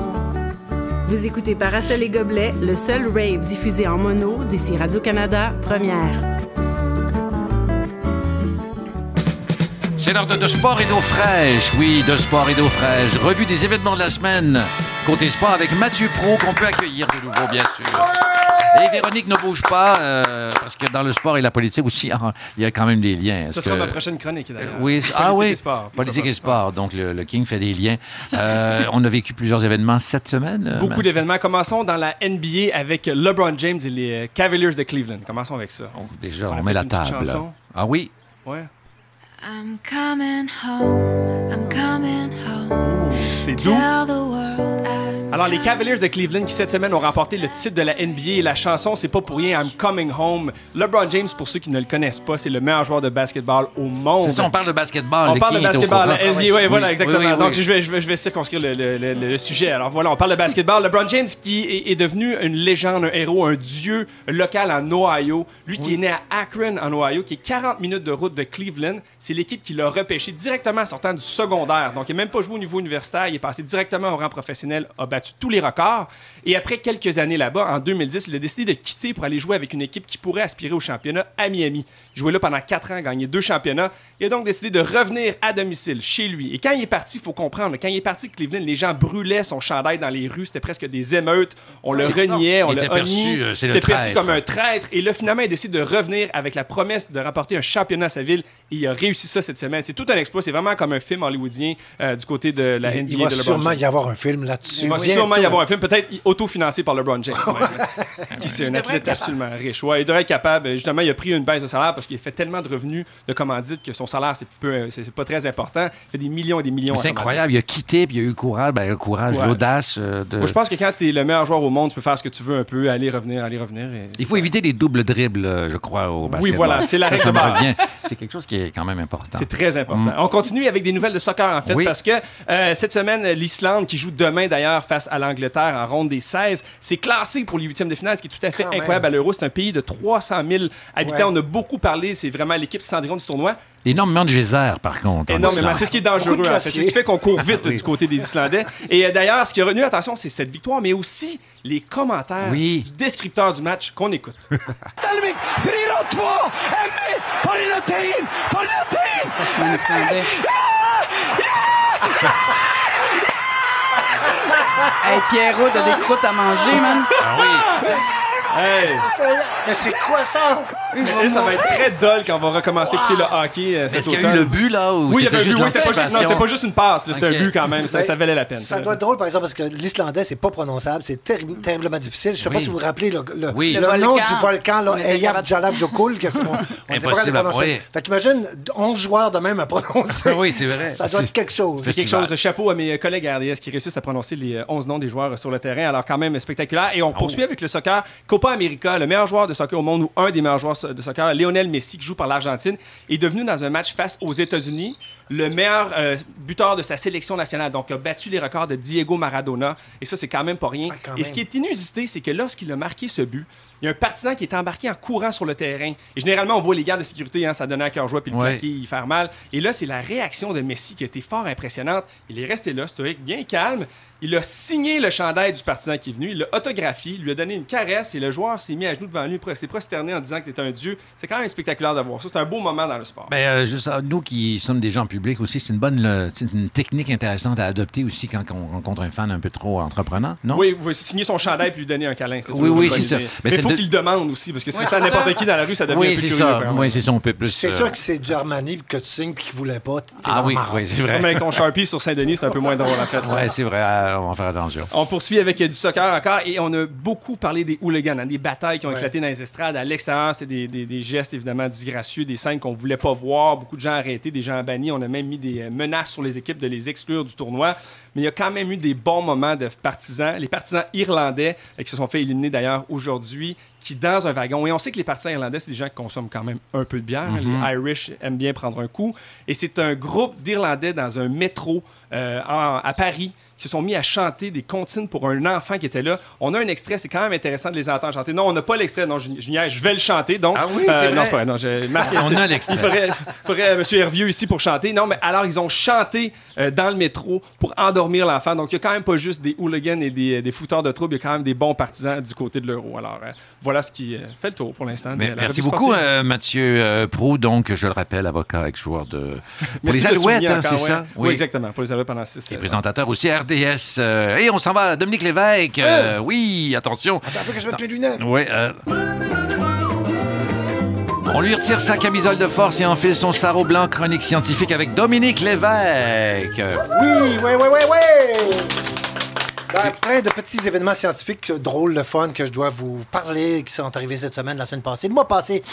Vous écoutez Parasol et Gobelets, le seul rave diffusé en mono d'ici Radio-Canada, première. C'est l'heure de, de sport et d'eau fraîche. Oui, de sport et d'eau fraîche. Revue des événements de la semaine. Côté sport avec Mathieu Pro, qu'on peut accueillir de nouveau, bien sûr. Et Véronique ne bouge pas, euh, parce que dans le sport et la politique aussi, ah, il y a quand même des liens. Ce sera que- ma prochaine chronique, d'ailleurs. Euh, oui, Politique ah oui, et sport. politique et sport. Donc le, le King fait des liens. Euh, on a vécu plusieurs événements cette semaine. Beaucoup d'événements. Commençons dans la NBA avec LeBron James et les Cavaliers de Cleveland. Commençons avec ça. Oh, déjà, On met la table. chanson. Ah oui. Ouais. I'm coming home, I'm coming home. C'est doux. Alors, les Cavaliers de Cleveland qui, cette semaine, ont remporté le titre de la NBA et la chanson, c'est pas pour rien, I'm Coming Home. LeBron James, pour ceux qui ne le connaissent pas, c'est le meilleur joueur de basketball au monde. C'est ça, on parle de basketball. On Le parle de basketball, la NBA, oui, voilà, exactement. oui, oui, Donc. Je, vais, je, vais, je vais circonscrire le, le- le- le sujet. Alors, voilà, on parle de basketball. LeBron James, qui est, est devenu une légende, un héros, un dieu local en Ohio. Lui qui est né à Akron, en Ohio, qui est 40 minutes de route de Cleveland. C'est l'équipe qui l'a repêché directement en sortant du secondaire. Donc, il n'a même pas joué au niveau universitaire. Il est passé directement au rang professionnel, a battu tous les records. Et après quelques années là-bas, en 2010, il a décidé de quitter pour aller jouer avec une équipe qui pourrait aspirer au championnat à Miami. Il jouait là pendant quatre ans, gagné deux championnats. Il a donc décidé de revenir à domicile, chez lui. Et quand il est parti, il faut comprendre, quand il est parti de Cleveland, les gens brûlaient son chandail dans les rues. C'était presque des émeutes. On le reniait, on Il le était perçu, euh, Il était perçu comme un traître. Et là, finalement, il décide de revenir avec la promesse de remporter un championnat à sa ville. Et il a réussi ça cette semaine. C'est tout un exploit. C'est vraiment comme un film hollywoodien euh, du côté de la NBA Il va de sûrement y avoir un film là-dessus. Sûrement y avoir un film, peut-être autofinancé par LeBron James, qui c'est un athlète absolument riche. Ouais, il devrait être capable. Justement, il a pris une baisse de salaire parce qu'il fait tellement de revenus de commandite que son salaire, c'est peu, c'est pas très important. Il fait des millions et des millions. C'est commandite. incroyable. Il a quitté, puis il a eu le courage, ben, le courage, Ouais. l'audace euh, de. Moi, je pense que quand tu es le meilleur joueur au monde, tu peux faire ce que tu veux un peu, aller, revenir, aller, revenir. et- Il faut éviter les doubles dribbles, euh, je crois, au basketball. voilà, c'est la règle. C'est quelque chose qui est quand même important. C'est très important. On continue avec des nouvelles de soccer, en fait, Mm. Oui. parce que euh, cette semaine, l'Islande, qui joue demain d'ailleurs face à l'Angleterre en ronde des 16, c'est classé pour les huitièmes de finale, ce qui est tout à fait Quand même. incroyable à l'Euro. C'est un pays de 300 000 habitants. Ouais. On a beaucoup parlé. C'est vraiment l'équipe Cendrillon du tournoi. Énormément de geysers, par contre. en Énormément. C'est ce qui est dangereux. C'est ce qui fait qu'on court vite Oui. du côté des Islandais. Et euh, d'ailleurs, ce qui a retenu l'attention, c'est cette victoire, mais aussi les commentaires Oui. du descripteur du match qu'on écoute. C'est fascinant. hey, Pierrot, t'as des croûtes à manger, man. Ah oui. Hey! Mais c'est quoi ça? Mais là, ça va être très dull quand on va recommencer à écouter le hockey euh, cet Est-ce qu'il y a automne. eu le but, là, ou Oui, il y c'était avait un but. Oui, c'était pas, juste- non, c'était pas juste une passe. là, C'était Ok. un but quand même. Ça, Ben, ça valait la peine. Ça doit être drôle, par exemple, parce que l'islandais, c'est pas prononçable. C'est terri- terriblement difficile. Je sais pas Oui. si vous vous rappelez le, le- Oui. le Le nom volcan. du volcan, là, On était capable- Eyjafjallajökull, qu'est-ce qu'on on était pas capable de Impossible à prononcer. prononcer. Fait qu'imagine 11 joueurs de même à prononcer. Oui, c'est vrai. Ça, ça doit être quelque chose. C'est quelque chose. Chapeau à mes collègues à RDS qui réussissent à prononcer les euh, 11 noms des joueurs sur le terrain. Alors, quand même spectaculaire. Et on Oh. poursuit avec le soccer. Copa América, le meilleur joueur de soccer au monde ou un des meilleurs joueurs de soccer, Lionel Messi, qui joue par l'Argentine, est devenu dans un match face aux États-Unis le meilleur euh, buteur de sa sélection nationale. Donc, a battu les records de Diego Maradona. Et ça, c'est quand même pas rien. Ah, Et ce qui est inusité, c'est que lorsqu'il a marqué ce but, il y a un partisan qui est embarqué en courant sur le terrain. Et généralement, on voit les gardes de sécurité, hein, ça donnait à cœur joie, puis le Ouais. plaquer, y faire mal. Et là, c'est la réaction de Messi qui a été fort impressionnante. Il est resté là, stoïque, bien calme. Il a signé le chandail du partisan qui est venu, il l'a autographié, il lui a donné une caresse et le joueur s'est mis à genoux devant lui, s'est prosterné en disant que t'es un dieu. C'est quand même spectaculaire d'avoir ça. C'est un beau moment dans le sport. Ben, euh, juste, euh, nous qui sommes des gens publics aussi, c'est une bonne euh, c'est une technique intéressante à adopter aussi quand on rencontre un fan un peu trop entreprenant, non? Oui, vous pouvez signer son chandail puis lui donner un câlin. c'est Oui, oui, c'est ça. idée. Mais Mais c'est il faut de- qu'il le demande aussi, parce que si Ouais, c'est n'importe ça. qui dans la rue, ça devient Oui, un peu c'est curieux. ça. Oui, c'est ça, on peut plus. C'est euh, sûr que c'est du Armani que tu signes puis qu'il voulait pas. Ah oui, oui, c'est Comme vrai. avec ton Sharpie sur Saint-Denis, c'est un peu moins drôle en fait. Ouais, c'est vrai, on va faire attention. On poursuit avec euh, du soccer encore et on a beaucoup parlé des hooligans, hein, des batailles qui ont Ouais. éclaté dans les estrades. À l'extérieur, c'était des, des- des gestes évidemment disgracieux, des scènes qu'on voulait pas voir, beaucoup de gens arrêtés, des gens bannis. On a même mis des euh, menaces sur les équipes de les exclure du tournoi. Mais il y a quand même eu des bons moments de partisans. Les partisans irlandais euh, qui se sont fait éliminer d'ailleurs aujourd'hui, qui dans un wagon. Et on sait que les partisans irlandais, c'est des gens qui consomment quand même un peu de bière. hein. Les Irish aiment bien prendre un coup. Et c'est un groupe d'Irlandais dans un métro euh, en- à Paris qui se sont mis à chanter des comptines pour un enfant qui était là. On a un extrait, c'est quand même intéressant de les entendre chanter. Non, on n'a pas l'extrait, non, je, je vais le chanter. Donc, Ah oui, euh, vrai. non, c'est pas vrai. Non, je, Marc, On a l'extrait. Il faudrait, faudrait euh, M. Hervieux ici pour chanter. Non, mais alors, ils ont chanté euh, dans le métro pour endormir l'enfant. Donc, il y a quand même pas juste des hooligans et des, des fouteurs de troubles, il y a quand même des bons partisans du côté de l'euro. Alors, euh, voilà ce qui euh, fait le tour pour l'instant. de Mais la merci beaucoup, euh, Mathieu euh, Prou. Donc, je le rappelle, avocat, ex-joueur de. Pour les Alouettes, hein, c'est ouais. ça? Oui. exactement. Pour les Alouettes pendant six Et saisons. présentateur aussi à RDS. euh, et on s'en va à Dominique Lévesque. euh, oui, attention. Attends un peu que je mette mes lunettes. Oui. On lui retire sa camisole de force et enfile son sarrau blanc chronique scientifique avec Dominique Lévesque. Oui, oui, oui, oui, oui! Ben, plein de petits événements scientifiques drôles, le fun, que je dois vous parler, qui sont arrivés cette semaine, la semaine passée, le mois passé.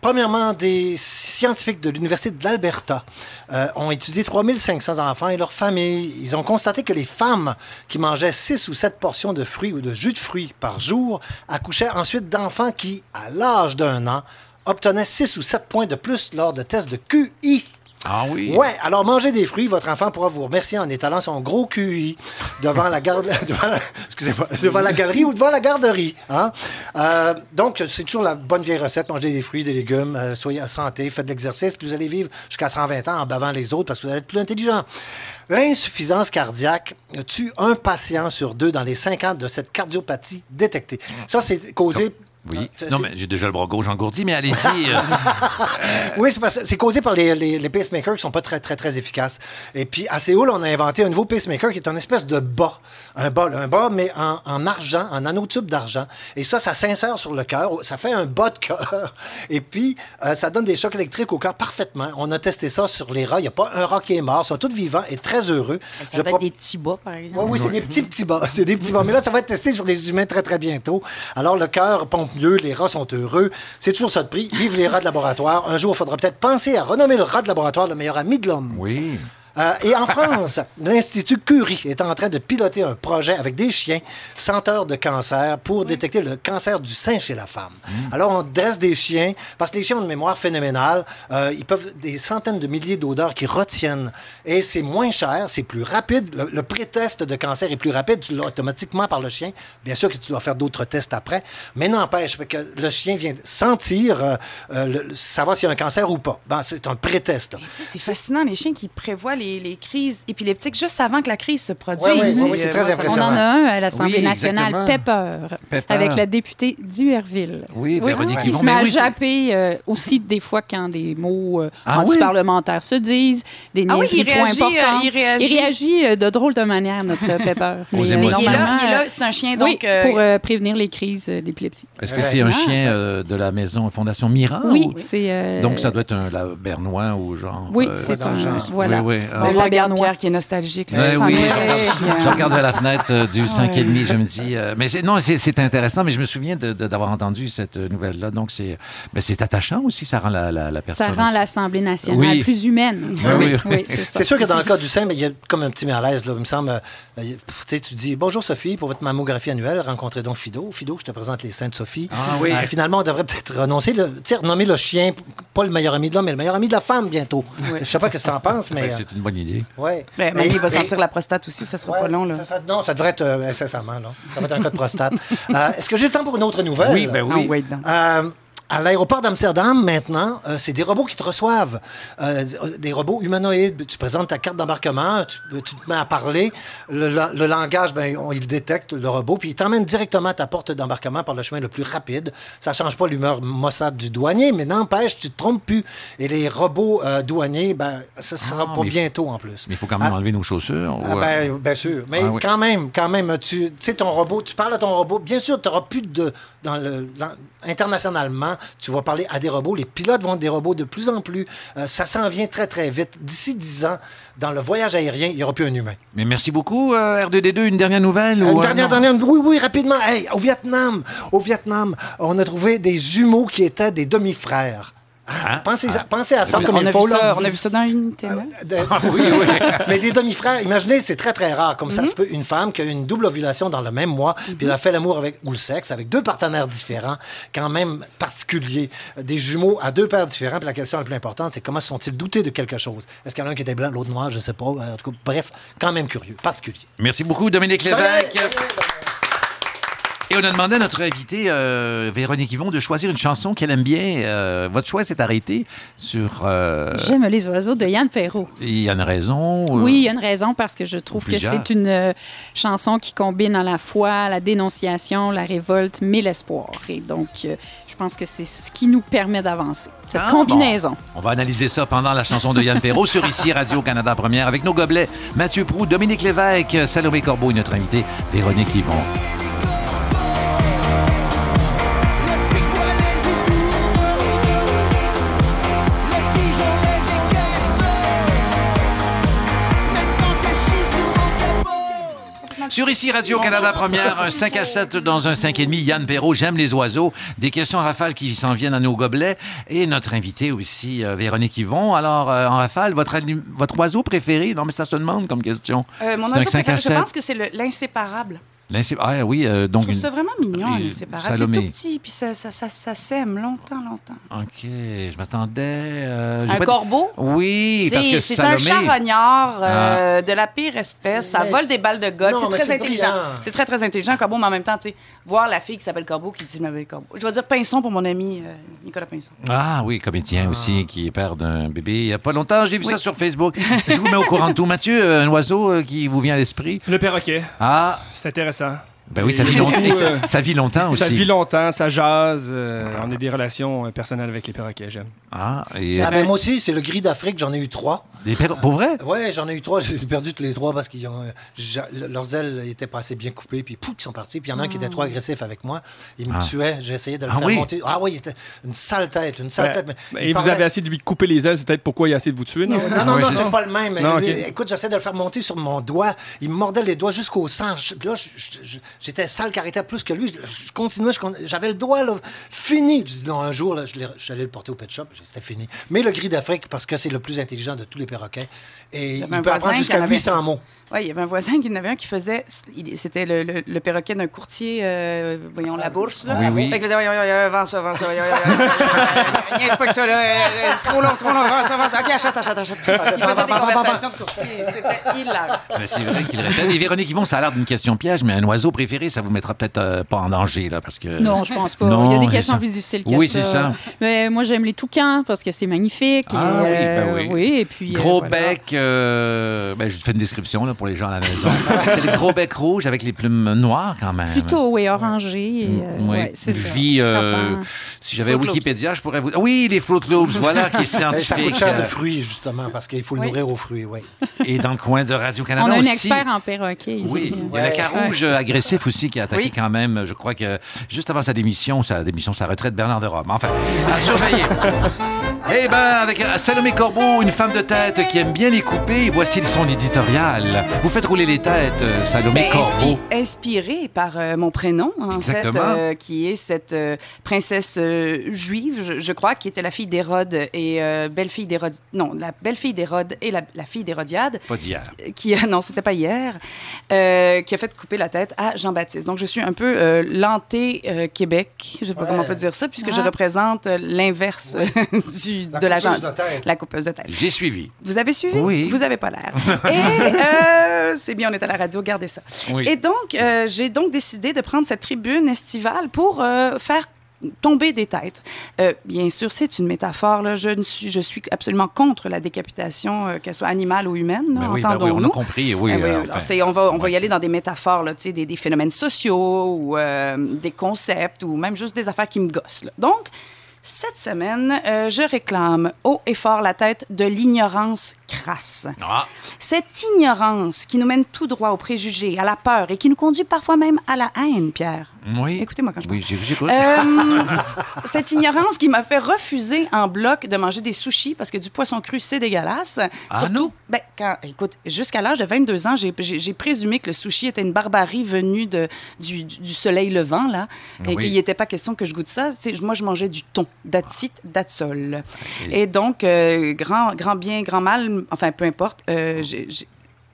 Premièrement, des scientifiques de l'Université de l'Alberta euh, ont étudié 3500 enfants et leurs familles. Ils ont constaté que les femmes qui mangeaient 6 ou 7 portions de fruits ou de jus de fruits par jour accouchaient ensuite d'enfants qui, à l'âge d'un an, obtenaient 6 ou 7 points de plus lors de tests de QI. Ah oui. Ouais, alors mangez des fruits, votre enfant pourra vous remercier en étalant son gros QI devant la garde, devant la, excusez-moi, devant la galerie ou devant la garderie. Hein? Euh, donc, c'est toujours la bonne vieille recette. Mangez des fruits, des légumes, euh, soyez en santé, faites de l'exercice, puis vous allez vivre jusqu'à 120 ans en bavant les autres parce que vous allez être plus intelligent. L'insuffisance cardiaque tue un patient sur deux dans les cinq ans de cette cardiopathie détectée. Ça, c'est causé... Oui. Ah, Non, mais j'ai déjà le bras gauche engourdi, mais allez-y. euh, Oui, c'est parce que c'est causé par les, les, les pacemakers qui sont pas très, très, très efficaces. Et puis, à Séoul, on a inventé un nouveau pacemaker qui est une espèce de bas. Un bas, là, un bas, mais en, en argent, en nanotube d'argent. Et ça, ça s'insère sur le cœur. Ça fait un bas de cœur. Et puis, euh, ça donne des chocs électriques au cœur parfaitement. On a testé ça sur les rats. Il n'y a pas un rat qui est mort. Ils sont tous vivants et très heureux. Ça Je peut pro- être des petits bas, par exemple. oui, oui, c'est des petits, petits bas. C'est des petits bas. Mais là, ça va être testé sur les humains très, très bientôt. Alors, le cœur pompe les rats sont heureux. C'est toujours ça de prix. Vive les rats de laboratoire. Un jour, il faudra peut-être penser à renommer le rat de laboratoire le meilleur ami de l'homme. oui. Euh, et en France, l'Institut Curie est en train de piloter un projet avec des chiens senteurs de cancer pour détecter le cancer du sein chez la femme. Alors, on dresse des chiens, parce que les chiens ont une mémoire phénoménale. Euh, ils peuvent des centaines de milliers d'odeurs qui retiennent. Et c'est moins cher, c'est plus rapide. Le, le pré-test de cancer est plus rapide. Tu l'as automatiquement par le chien. Bien sûr que tu dois faire d'autres tests après. Mais n'empêche que le chien vient sentir, euh, le- savoir s'il y a un cancer ou pas. Ben, c'est un pré-test. C'est fascinant, les chiens qui prévoient les, les crises épileptiques juste avant que la crise se produise. Ouais, ouais, c'est Euh, très ça- On impressionnant. en a un à l'Assemblée Oui, nationale. Pepper, Pepper. avec la députée d'Huerville. Oui, Véronique qui se met à oui, japper euh, aussi des fois quand des mots euh, Ah oui? anti-parlementaires se disent, des Ah oui, niaiseries il trop réagit, importantes. euh, il réagit. Il réagit, euh, de drôle de manière, notre Pepper. Aux Mais, émotions. Il est là, normalement, il est là, c'est un chien, oui, donc... euh, pour euh, prévenir les crises euh, d'épilepsie. Est-ce que c'est un chien euh, de la maison Fondation Mira? Oui, ou- c'est... euh, Donc, ça doit être un la bernois ou genre. Oui, euh, c'est un... genre. Voilà. Oui, oui. On Ah. la regarde. Pierre qui est nostalgique. là. Ouais, oui, je je regarde vers la fenêtre euh, du Ouais. 5 et demi, je me dis, euh, mais non, c'est intéressant, mais je me souviens de- de- d'avoir entendu cette nouvelle-là, donc c'est mais c'est attachant aussi, ça rend la, la, la personne. Ça rend l'Assemblée nationale Oui. plus humaine. Oui, oui. c'est sûr que dans le cas du sein, mais il y a comme un petit malaise, là, il me semble. euh, euh, tu sais, tu dis Bonjour Sophie, pour votre mammographie annuelle, rencontrez donc Fido. Fido, je te présente les seins de Sophie. Ah oui. Euh, finalement, on devrait peut-être renoncer, le, tu sais, renommer le chien, pas le meilleur ami de l'homme, mais le meilleur ami de la femme bientôt. Je sais pas ce que tu en penses, mais. Ben, c'est une bonne idée. ouais. Mais- Maggie va mais- sentir la prostate aussi, ça sera Ouais, pas long. Là. ça sera- non, ça devrait être euh, incessamment. Là. Ça va être un cas de prostate. Euh, Est-ce que j'ai le temps pour une autre nouvelle? Oui, ben Ah, oui. donc. Euh, à l'aéroport d'Amsterdam, maintenant, euh, c'est des robots qui te reçoivent. Euh, des robots humanoïdes. Tu présentes ta carte d'embarquement, tu, tu te mets à parler. Le, la- le langage, ben, on- il détecte le robot, puis il t'emmène directement à ta porte d'embarquement par le chemin le plus rapide. Ça change pas l'humeur maussade du douanier, mais n'empêche, tu te trompes plus. Et les robots euh, douaniers, ben, ça sera Ah, pas mais- bientôt en plus. Mais il faut quand même Ah, enlever nos chaussures. ah ou, euh, ben, bien sûr. Mais Ah oui. quand même, quand même, tu tu sais, ton robot, tu parles à ton robot. Bien sûr, tu n'auras plus de. Dans le, dans- internationalement, tu vas parler à des robots. Les pilotes vont être des robots de plus en plus. Euh, ça s'en vient très, très vite. D'ici 10 ans, dans le voyage aérien, il n'y aura plus un humain. Mais merci beaucoup, euh, R2D2. Une dernière nouvelle? Ou, dernière, non? dernière. Oui, oui, rapidement. Hey, au Vietnam, au Vietnam, on a trouvé des jumeaux qui étaient des demi-frères. Ah, Hein? Pensez, pensez à ça comme on, il faut. ça, on a vu ça dans une télé? De- Oui, oui. Mais des demi-frères, imaginez, c'est très, très rare. Comme Mhm. ça se peut, une femme qui a eu une double ovulation dans le même mois, puis elle a fait l'amour avec, ou le sexe, avec deux partenaires différents, quand même particuliers. Des jumeaux à deux pères différents. Puis la question la plus importante, c'est comment se sont-ils doutés de quelque chose? Est-ce qu'il y en a un qui était blanc, l'autre noir? Je sais pas. En tout cas, bref, quand même curieux, particulier. Merci beaucoup, Dominique Lévesque. Et on a demandé à notre invitée, euh, Véronique Yvon, de choisir une chanson qu'elle aime bien. Euh, votre choix s'est arrêté sur... euh, J'aime les oiseaux de Yann Perrault. Il y a une raison? ou- Oui, il y a une raison parce que je trouve que c'est une chanson qui combine à la fois la dénonciation, la révolte, mais l'espoir. Et donc, je pense que c'est ce qui nous permet d'avancer, cette Ah, combinaison. bon. On va analyser ça pendant la chanson de Yann Perrault sur ici Radio-Canada Première avec nos gobelets Mathieu Prou, Dominique Lévesque, Salomé Corbeau et notre invité Véronique Yvon. Sur ici Radio-Canada Première, un 5 à 7 dans un 5 et demi. Yann Perrault, j'aime les oiseaux. Des questions en rafale qui s'en viennent à nos gobelets. Et notre invité aussi, euh, Véronique Yvon. Alors, euh, en rafale, votre, oiseau préféré? Non, mais ça se demande comme question. Euh, mon oiseau 5 à préféré, je 7. pense que c'est le- l'inséparable. Ah oui, euh, Je donc trouve une... ça vraiment mignon, l'inséparable. C'est tout petit, puis ça, ça, ça, ça sème longtemps, longtemps. OK, je m'attendais... euh, Un pas- corbeau? Oui, parce que C'est un charognard euh, de la pire espèce. Ça vole des balles de golf. C'est très intelligent. C'est très, très intelligent, Corbeau, mais en même temps, tu sais, voir la fille qui s'appelle Corbeau qui dit je m'appelle Corbeau. Je vais dire Pinson pour mon ami euh, Nicolas Pinson. Ah oui, comédien aussi, qui est père d'un bébé il n'y a pas longtemps. J'ai vu ça sur Facebook. Je vous mets au courant de tout. Mathieu, un oiseau euh, qui vous vient à l'esprit? Le perroquet, Ah, c'est intéressant. Ben oui, ça vit longtemps. et ça, euh, ça vit longtemps aussi. Ça vit longtemps, ça jase. euh, on a des relations euh, personnelles avec les perroquets, j'aime. Ah, et Ah, ben, moi aussi, c'est le gris d'Afrique, j'en ai eu trois. des perros- pour vrai? Ouais, j'en ai eu trois. J'ai perdu tous les trois parce qu'ils ont. euh, leurs ailes étaient pas assez bien coupées, puis pouf, ils sont partis. Puis il y en a un qui était trop agressif avec moi. Il me Ah. tuait. J'ai essayé de le Ah faire oui? monter. Ah oui, il était une sale tête, une sale Ben, tête. mais et vous avez essayé de lui couper les ailes, c'est peut-être pourquoi il a essayé de vous tuer, non? Non, non, Ah non, c'est- pas le même. Non. Écoute, j'essaie de le faire monter sur mon doigt. Il me mordait les doigts jusqu'au sang. Là, je- je- je- j'étais sale caractère plus que lui. Je, je continuais, j'avais le doigt là, fini. Je dis non, un jour, là, je, je suis allé le porter au pet shop. C'était fini. Mais le gris d'Afrique, parce que c'est le plus intelligent de tous les perroquets. Et il peut apprendre jusqu'à en avait- 800 mots. Oui, il y avait un voisin qui en avait un qui faisait. C'était le, le- le perroquet d'un courtier, euh, voyons, la bourse. Là. Oui, oui. Fait qu'il faisait, voyons, voyons, vends ça, vends ça, voyons, voyons, voyons, voyons, niaise pas que ça, là. euh, C'est trop long, c'est trop long, vends ça, vends ça. OK, achète, achète, achète. Il faisait des conversations de courtier. C'était hilarant. Ben, c'est vrai qu'il répète. Et Véronique Yvon, ça a l'air d'une question piège, mais un oiseau préféré, ça vous mettra peut-être euh, pas en danger, là, parce que... Non, je pense pas. Non, Il y a des questions plus difficiles que Oui, ça. c'est ça. Mais moi, j'aime les toucans parce que c'est magnifique. Ah et, oui, ben oui. et puis, Gros gros voilà. bec. euh, ben, je fais une description là, pour les gens à la maison. c'est le gros bec rouge avec les plumes noires quand même. Plutôt, oui, orangé. Et, euh, Oui. ouais, c'est ça. Vie, euh, si j'avais. Wikipédia, je pourrais vous. Oui, les Fruit Loops, voilà, qui est Eh, Ça coûte scientifique. cher de euh, fruits, justement, parce qu'il faut le nourrir aux fruits, oui. et dans le coin de Radio-Canada On a un aussi. expert en perroquet ici. Oui, il y a le Carouge euh, agressif aussi qui a attaqué Oui. quand même, je crois que juste avant sa démission, sa démission, sa retraite, Bernard de Rome. Enfin, à surveiller. Eh ben, avec Salomé Corbeau, une femme de tête qui aime bien les couper, voici son éditorial. Vous faites rouler les têtes, euh, Salomé Ben, Corbeau. inspi- inspiré par euh, mon prénom, en Exactement. fait, euh, qui est cette euh, princesse juive, je, je crois, qui était la fille d'Hérode et belle-fille d'Hérode. Non, la belle-fille d'Hérode et la, la fille d'Hérodiade, Pas d'hier. qui non, c'était pas hier, qui a fait couper la tête à Jean-Baptiste. Donc, je suis un peu euh, l'anté-Québec, je sais pas Ouais. comment on peut dire ça, puisque je Ah. représente euh, l'inverse euh, du, La de la coupeuse jambe. de tête. La coupeuse de tête. J'ai suivi. Vous avez suivi? Oui. Vous avez pas l'air. Et euh, c'est bien, on est à la radio, gardez ça. Oui. Et donc, euh, j'ai donc décidé de prendre cette tribune estivale pour euh, faire tomber des têtes. Euh, bien sûr, c'est une métaphore. Là. Je, ne suis, je suis absolument contre la décapitation, euh, qu'elle soit animale ou humaine. Ben oui, ben oui, on a compris. Oui, oui, euh, alors, on va, on va y aller dans des métaphores, là, des, des phénomènes sociaux ou euh, des concepts ou même juste des affaires qui me gossent. là. Donc, cette semaine, euh, je réclame haut et fort la tête de l'ignorance crasse. Ah, Cette ignorance qui nous mène tout droit aux préjugés, à la peur et qui nous conduit parfois même à la haine, Pierre. oui. Écoutez-moi quand je Oui, j'ai- j'écoute. euh, cette ignorance qui m'a fait refuser en bloc de manger des sushis parce que du poisson cru, c'est dégueulasse. Ah, Surtout, non? ben, quand, écoute, jusqu'à l'âge de 22 ans, j'ai- présumé que le sushi était une barbarie venue de, du, du soleil levant, là, et Oui. qu'il n'était pas question que je goûte ça. Moi, je mangeais du thon, d'attite, d'atsol. Et donc, euh, grand, grand bien, grand mal, enfin, peu importe, euh, j'ai-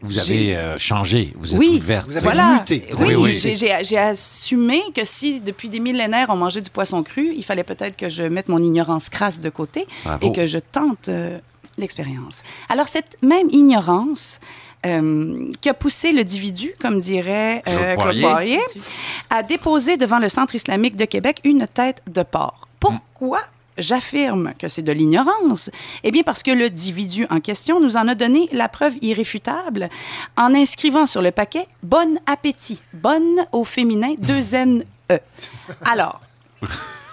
vous avez euh, changé, vous êtes oui, ouverte. Vous avez voilà. muté. Oui, Oui, oui. j'ai- assumé que si depuis des millénaires on mangeait du poisson cru, il fallait peut-être que je mette mon ignorance crasse de côté Bravo. et que je tente euh, l'expérience. Alors cette même ignorance euh, qui a poussé l'individu, comme dirait Claude. Poirier, à déposer devant le Centre islamique de Québec une tête de porc. Pourquoi j'affirme que c'est de l'ignorance? Eh bien, parce que l'individu en question nous en a donné la preuve irréfutable en inscrivant sur le paquet « Bon appétit ». Bonne au féminin, deux N-E. Alors,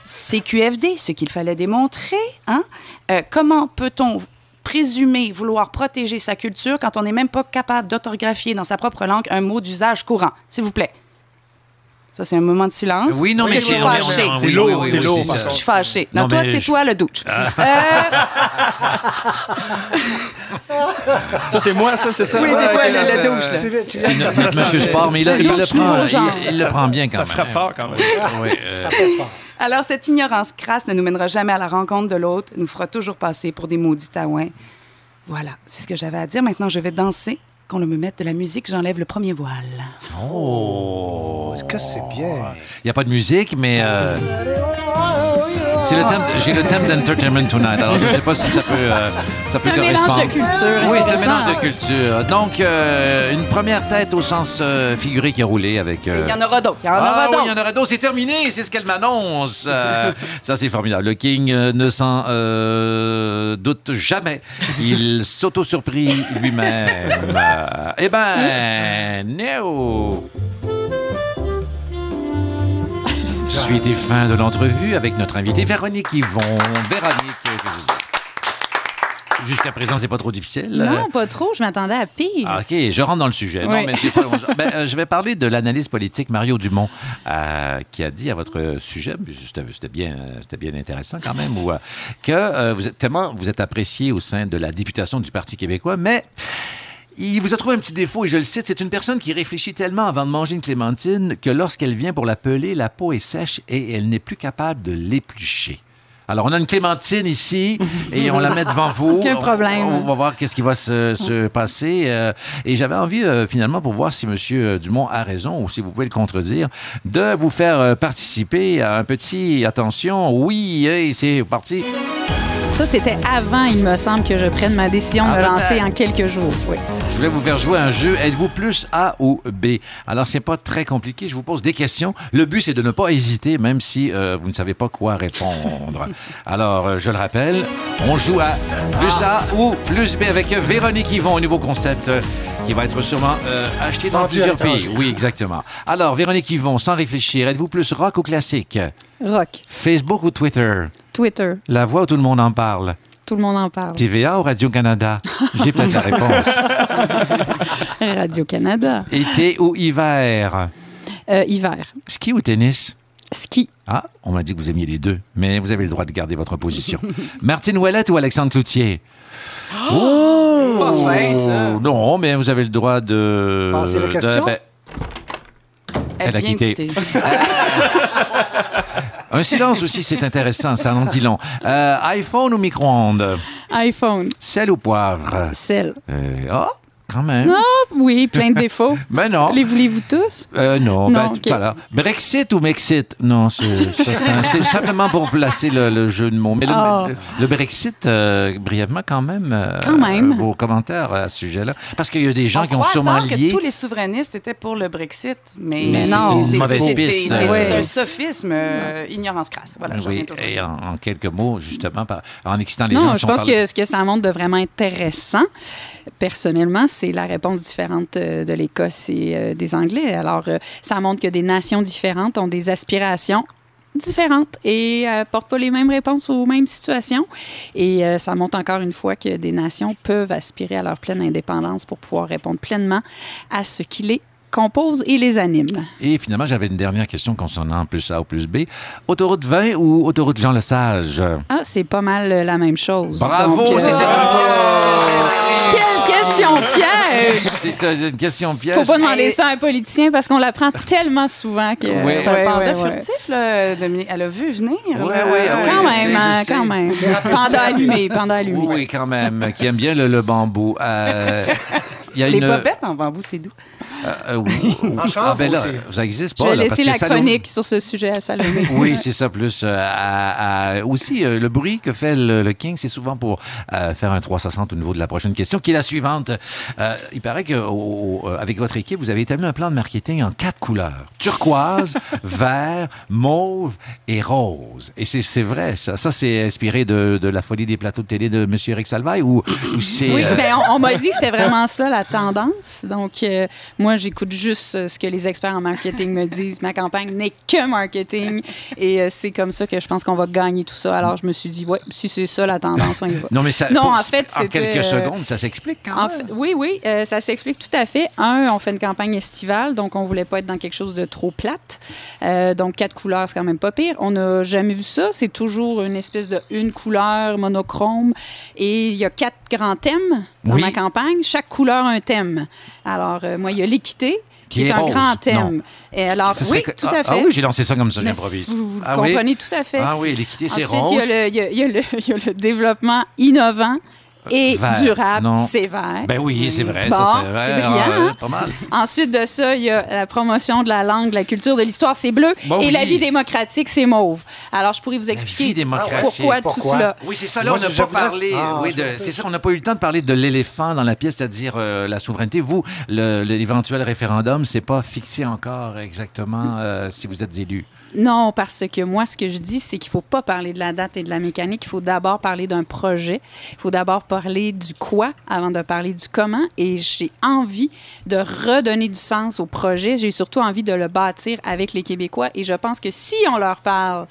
CQFD, ce qu'il fallait démontrer, hein? Euh, comment peut-on présumer vouloir protéger sa culture quand on n'est même pas capable d'orthographier dans sa propre langue un mot d'usage courant? S'il vous plaît. Ça, c'est un moment de silence. Oui, non, mais je suis fâchée. est- C'est oui, lourd, c'est lourd, ça. Je suis fâchée. Non, Non, toi, tais-toi, le douche. Euh, Ça, c'est moi, ça, c'est ça? Oui, c'est Ah, toi, ok, le- le euh, douche, là. Tu viens- tu C'est notre, monsieur sport, mais il, le prend, il, il le prend bien quand Ça même. frappe fort quand même. Oui, euh, Ça pèse fort. Alors, cette ignorance crasse ne nous mènera jamais à la rencontre de l'autre, nous fera toujours passer pour des maudits taouins. Voilà, c'est ce que j'avais à dire. Maintenant, je vais danser. Qu'on me mette de la musique, j'enlève le premier voile. Oh. Est-ce que c'est bien? Il n'y a pas de musique, mais euh, c'est le thème. J'ai le thème d'Entertainment Tonight. Alors je ne sais pas si ça peut, euh, ça peut C'est un mélange correspondre. de culture. Oui, c'est un mélange de culture. Donc euh, une première tête au sens euh, figuré qui a roulé avec. euh, Il y en aura d'autres. Il y en ah aura oui, d'autres. il y en aura d'autres. C'est terminé, c'est ce qu'elle m'annonce. Ça, c'est formidable. Le King ne s'en doute jamais. Il s'auto-surprit lui-même. Eh ben, Néo. Suite et fin de l'entrevue avec notre invité Véronique Yvon. Véronique, jusqu'à présent, c'est pas trop difficile. Non, pas trop. Je m'attendais à pire. Ah, OK, je rentre dans le sujet. Non, mais c'est pas long. Ben, euh, je vais parler de l'analyse politique Mario Dumont, euh, qui a dit à votre sujet, mais c'était bien, euh, c'était bien intéressant quand même, euh, que euh, vous êtes tellement vous êtes apprécié au sein de la députation du Parti québécois, mais il vous a trouvé un petit défaut, et je le cite, c'est une personne qui réfléchit tellement avant de manger une clémentine que lorsqu'elle vient pour la peler, la peau est sèche et elle n'est plus capable de l'éplucher. Alors, on a une clémentine ici et on la met devant vous. Aucun problème. On, va voir qu'est-ce qui va se, se passer. euh, et j'avais envie, euh, finalement, pour voir si M. Dumont a raison ou si vous pouvez le contredire, de vous faire euh, participer à un petit, attention, oui, c'est parti. Ça, c'était avant, il me semble, que je prenne ma décision de Ah, me lancer peut-être. en quelques jours. Oui. Je voulais vous faire jouer un jeu. Êtes-vous plus A ou B? Alors, c'est pas très compliqué. Je vous pose des questions. Le but, c'est de ne pas hésiter, même si euh, vous ne savez pas quoi répondre. Alors, euh, je le rappelle, on joue à plus A ou plus B avec Véronique Yvon, un nouveau concept euh, qui va être sûrement euh, acheté dans Vendu plusieurs pays. Oui, exactement. Alors, Véronique Yvon, sans réfléchir, êtes-vous plus rock ou classique? Rock, Facebook ou Twitter? Twitter, La voix où tout le monde en parle? tout le monde en parle. TVA ou Radio-Canada? J'ai peut-être la réponse. Radio-Canada. Été ou hiver? Euh, hiver. Ski ou tennis? Ski. Ah, on m'a dit que vous aimiez les deux, mais vous avez le droit de garder votre position. Martine Ouellette ou Alexandre Cloutier? Oh! Pas fin, ça. Non, mais vous avez le droit de... Passer la de- question? ben, Elle, Elle a quitté. Un silence aussi, c'est intéressant, ça en dit long. Euh, iPhone ou micro-ondes? iPhone. Sel ou poivre? Sel. Euh, Ah, quand même. Oui, plein de défauts. Ben non. Les voulez-vous tous? Euh, non, Non, ben, tout ok. à l'heure. Brexit ou Mexit? Non, c'est simplement pour placer le, le jeu de mots. Mais le, Ah. le- le Brexit, euh, brièvement quand même, euh, Quand même. vos commentaires à ce sujet-là. Parce qu'il y a des gens On qui ont sûrement lié... que tous les souverainistes étaient pour le Brexit, mais, Mais non. c'est- un sophisme, ignorance crasse. Voilà, je Oui, et en, en quelques mots, justement, par- en excitant les non, gens. je si on pense que ce que ça montre de vraiment intéressant, personnellement, c'est la réponse différente euh, de l'Écosse et euh, des Anglais. Alors, euh, ça montre que des nations différentes ont des aspirations différentes et euh, portent pas les mêmes réponses aux mêmes situations. Et euh, ça montre encore une fois que des nations peuvent aspirer à leur pleine indépendance pour pouvoir répondre pleinement à ce qui les compose et les anime. Et finalement, j'avais une dernière question concernant plus A ou plus B. Autoroute 20 ou autoroute Jean Lesage? Ah, c'est pas mal la même chose. Bravo, euh! Quelle question piège! C'est une question piège. Faut pas demander ça à un politicien parce qu'on l'apprend tellement souvent que. Oui. C'est un panda furtif, là, Dominique. Elle a vu venir. Ouais, là. ouais, ouais. Quand même, hein, quand même. Panda allumé, panda allumé. Oui, oui, quand même, qui aime bien le, le bambou. Euh, y a Les une... bobettes en bambou, c'est doux. Euh, euh, oui. En Ah, ben là, aussi. ça existe Je pas. vais là, parce laisser la chronique sur ce sujet à Salomé. Oui, c'est ça, plus euh, à- à- aussi euh, le bruit que fait le, le King, c'est souvent pour euh, faire un 360 au niveau de la prochaine question, qui est la suivante. Euh, il paraît que au- au- euh, avec votre équipe, vous avez établi un plan de marketing en quatre couleurs turquoise, vert, mauve et rose. Et c'est vrai, ça. Ça, c'est inspiré de, de la folie des plateaux de télé de M. Eric Salvaille ou, ou c'est. Oui, euh, ben, on, on m'a dit que c'était vraiment ça la tendance. Donc, euh, moi, j'écoute juste euh, ce que les experts en marketing me disent. Ma campagne n'est que marketing. Et euh, c'est comme ça que je pense qu'on va gagner tout ça. Alors, je me suis dit, ouais, si c'est ça la tendance, on y va. non, mais ça. Non, en fait, en quelques secondes, ça s'explique quand même. fait- oui, oui, ça s'explique tout à fait. Un, on fait une campagne estivale, donc on voulait pas être dans quelque chose de trop plate. Donc quatre couleurs, c'est quand même pas pire. On n'a jamais vu ça. C'est toujours une espèce de une couleur monochrome. Et il y a quatre grands thèmes dans Oui. ma campagne. Chaque couleur a un thème. Alors, euh, moi, il y a l'équité, qui, est, est un rose. grand thème. Non. Et alors, oui, que- tout ah, à fait. Ah oui, j'ai lancé ça comme ça, j'improvise. Vous, vous Ah oui? comprenez tout à fait. Ah oui, l'équité, c'est Ensuite, rose. il y, y y le- il y a le développement innovant et Vert. durable, c'est vert. Ben oui, c'est vrai. Bon, ça, c'est brillant, Ah, ouais, hein? pas mal. Ensuite de ça, il y a la promotion de la langue, de la culture, de l'histoire, c'est bleu. Bon, et la vie démocratique, c'est mauve. Alors, je pourrais vous expliquer pourquoi, tout cela. Oui, c'est ça. Là, Moi, on n'a pas parlé. Ah, oui, de- me- c'est ça. On n'a pas eu le temps de parler de l'éléphant dans la pièce, c'est-à-dire euh, la souveraineté. Vous, l'éventuel référendum, c'est pas fixé encore exactement euh, si vous êtes élu. Non, parce que moi, ce que je dis, c'est qu'il ne faut pas parler de la date et de la mécanique. Il faut d'abord parler d'un projet. Il faut d'abord parler du quoi avant de parler du comment. Et j'ai envie de redonner du sens au projet. J'ai surtout envie de le bâtir avec les Québécois. Et je pense que si on leur parle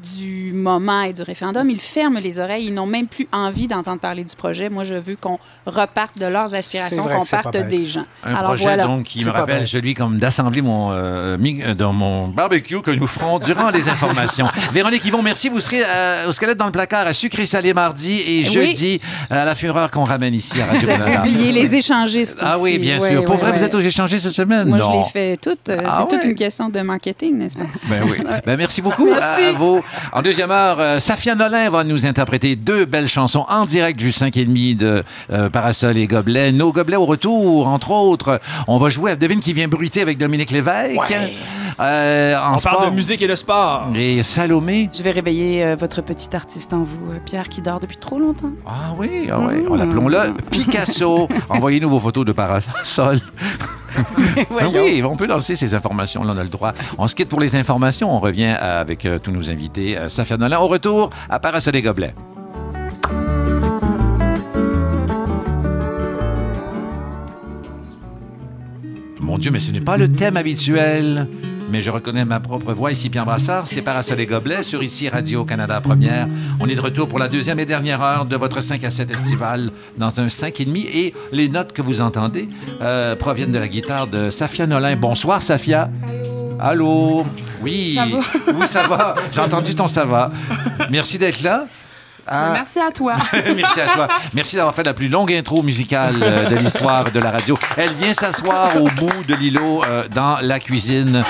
du moment et du référendum, ils ferment les oreilles. Ils n'ont même plus envie d'entendre parler du projet. Moi, je veux qu'on reparte de leurs aspirations, qu'on parte des gens. Un Alors projet voilà. donc qui me rappelle celui comme d'assembler mon euh, euh, dans mon barbecue que nous ferons durant les informations. Véronique Yvon, merci. Vous serez euh, au squelette dans le placard à sucré salé mardi et Oui. jeudi à la fureur qu'on ramène ici à Radio Canada. Oubliez les échangistes Ah aussi. oui, bien sûr. Pour vrai, vous êtes aux échangés cette semaine? Moi, non. je l'ai fait toute. Euh, Ah c'est toute une question de marketing, n'est-ce pas? Ben oui. Ben merci beaucoup à, à En deuxième heure, euh, Safia Nolin va nous interpréter deux belles chansons en direct du 5 et demi de euh, Parasol et Gobelets. Nos gobelets au retour, entre autres. On va jouer à Devine qui vient bruiter avec Dominique Lévesque. Euh, en On sport, parle de musique et de sport. Et Salomé. Je vais réveiller euh, votre petit artiste en vous, euh, Pierre, qui dort depuis trop longtemps. Ah oui, ah oui. on l'appelons-le Picasso. Envoyez-nous vos photos de parasol. Ben oui, on peut lancer ces informations, là, on a le droit. On se quitte pour les informations, on revient avec euh, tous nos invités. Euh, Safia Nolan, au retour à Parasol et Gobelets. Mon Dieu, mais ce n'est pas le thème habituel. Mais je reconnais ma propre voix ici, Pierre Brassard. C'est Parasol et Gobelets sur ici Radio-Canada Première. On est de retour pour la deuxième et dernière heure de votre 5 à 7 estival dans un 5,5. Et les notes que vous entendez euh, proviennent de la guitare de Safia Nolin. Bonsoir, Safia. Allô. Oui. Ça va? Oui, ça va. J'ai entendu ton ça va. Merci d'être là. Ah. Merci à toi. Merci à toi. Merci d'avoir fait la plus longue intro musicale euh, de l'histoire de la radio. Elle vient s'asseoir au bout de l'îlot euh, dans la cuisine.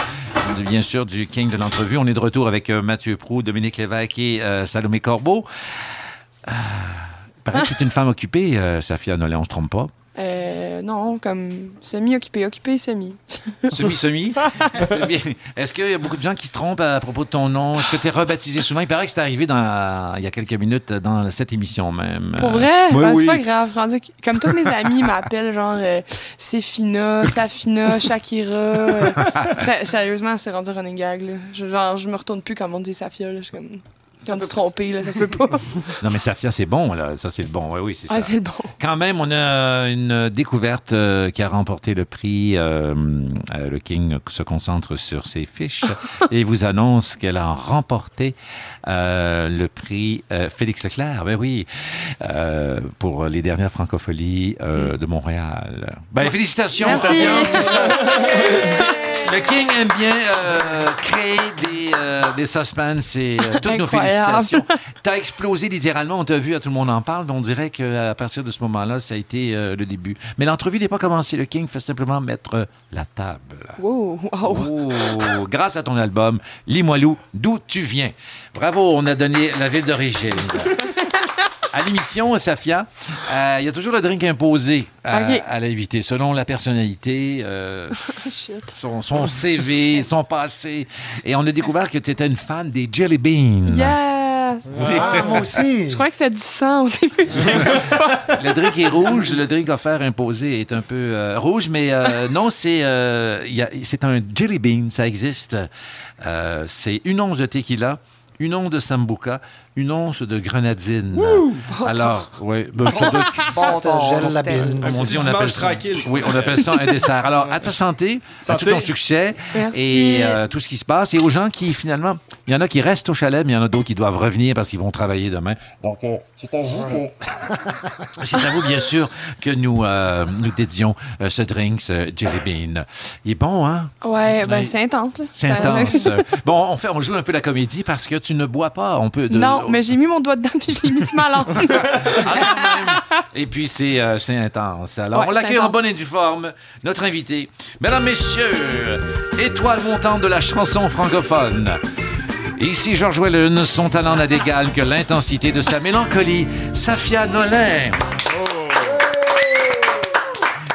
Bien sûr, du king de l'entrevue. On est de retour avec euh, Mathieu Prou, Dominique Lévesque et euh, Salomé Corbeau. Ah, il paraît que c'est une femme occupée, euh, Safia Nolin, on se trompe pas. Euh, non, comme semi-occupé, occupé, semi. Semi-semi. C'est bien. Est-ce qu'il y a beaucoup de gens qui se trompent à propos de ton nom? Est-ce que tu es rebaptisé souvent? Il paraît que c'est arrivé dans, il y a quelques minutes dans cette émission même. Pour vrai? Oui, Ben, oui. C'est pas grave. Rendu comme tous mes amis m'appellent genre euh, Séfina, Safina, Shakira. euh, sérieusement, c'est rendu running gag. Là. Je, genre, je me retourne plus comme on dit Safia. Là. Je suis comme. Dû se tromper, là, ça se peut pas. Non, mais Safia, c'est bon, là. Ça, c'est le bon. Oui, oui, c'est Ah, ça. c'est le bon. Quand même, on a une découverte euh, qui a remporté le prix. euh, euh, le King se concentre sur ses fiches et vous annonce qu'elle a remporté le prix Félix Leclerc. Ben oui, pour les dernières francopholies de Montréal. Ben, félicitations. Safia, c'est ça. Le King aime bien créer des, euh, des suspens et euh, toutes nos félicitations. T'as explosé littéralement, on t'a vu, à tout le monde en parle. On dirait qu'à partir de ce moment-là, ça a été euh, le début. Mais l'entrevue n'est pas commencée. Le King fait simplement mettre la table. Wow, wow. Oh, grâce à ton album, Limoilou, d'où tu viens? Bravo, on a donné la ville d'origine. À l'émission, Safia, euh, il y a toujours le drink imposé à, Ok. à l'invité, selon la personnalité, euh, son, son CV, son passé. Et on a découvert que tu étais une fan des Jelly Beans. Yes! Ah, moi aussi. Je crois que c'est du sang au début. Le drink est rouge, le drink offert imposé est un peu euh, rouge, mais euh, non, c'est euh, il y a- c'est un jelly bean, ça existe. Euh, c'est une once de tequila, une once de sambuca, une once de grenadine. Alors, oui, ben, ça doit être- Bon, te gèle la bine. comme on dit, on appelle ça. tranquille. Oui, on appelle ça un dessert. Alors, à ta santé, à tout ton succès? Merci. et euh, tout ce qui se passe. Et aux gens qui, finalement, il y en a qui restent au chalet, mais il y en a d'autres qui doivent revenir parce qu'ils vont travailler demain. Donc, euh, c'est à vous que- C'est à vous, bien sûr, que nous, euh, nous dédions euh, ce drink, ce Jelly Bean. Il est bon, hein? Ouais, ben Ouais. c'est intense. là. C'est Ça- intense. bon, on, fait, on joue un peu la comédie parce que tu ne bois pas. On peut de- Non, mais j'ai mis mon doigt dedans puis je l'ai mis sur ma langue. Ah. Et puis, c'est euh, intense. Alors, Ouais, on l'accueille en bonne et due forme. Notre invité, mesdames, messieurs, étoile montante de la chanson francophone. Ici, Georges Wellen, son talent n'a d'égal que l'intensité de sa mélancolie, Safia Nolin.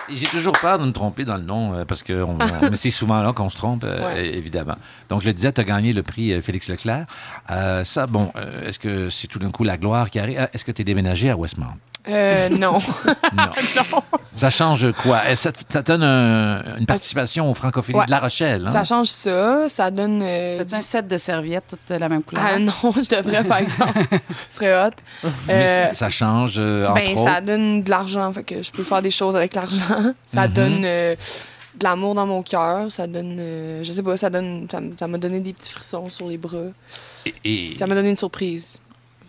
J'ai toujours peur de me tromper dans le nom, euh, parce que on- c'est souvent là qu'on se trompe, euh, Ouais. évidemment. Donc, je le disais, tu as gagné le prix euh, Félix Leclerc. Euh, ça, bon, est-ce que c'est tout d'un coup la gloire qui arrive? Est-ce que tu es déménagé à Westmount? Euh, non. Non. Ça change quoi? Eh, Ça, donne un- une participation aux francophonies Ouais. de La Rochelle. hein? Ça change ça. Ça donne. euh, T'as-tu un set de serviettes toutes de la même couleur? Ah non, je devrais, par exemple. Ce serait hot. Mais Euh, ça, ça change, euh, entre ben, autres. ça donne de l'argent. Fait que je peux faire des choses avec l'argent. Ça Mhm. donne euh, de l'amour dans mon cœur. Ça donne. euh, je sais pas, ça donne. ça m'a donné des petits frissons sur les bras. Et- et- Ça m'a donné une surprise.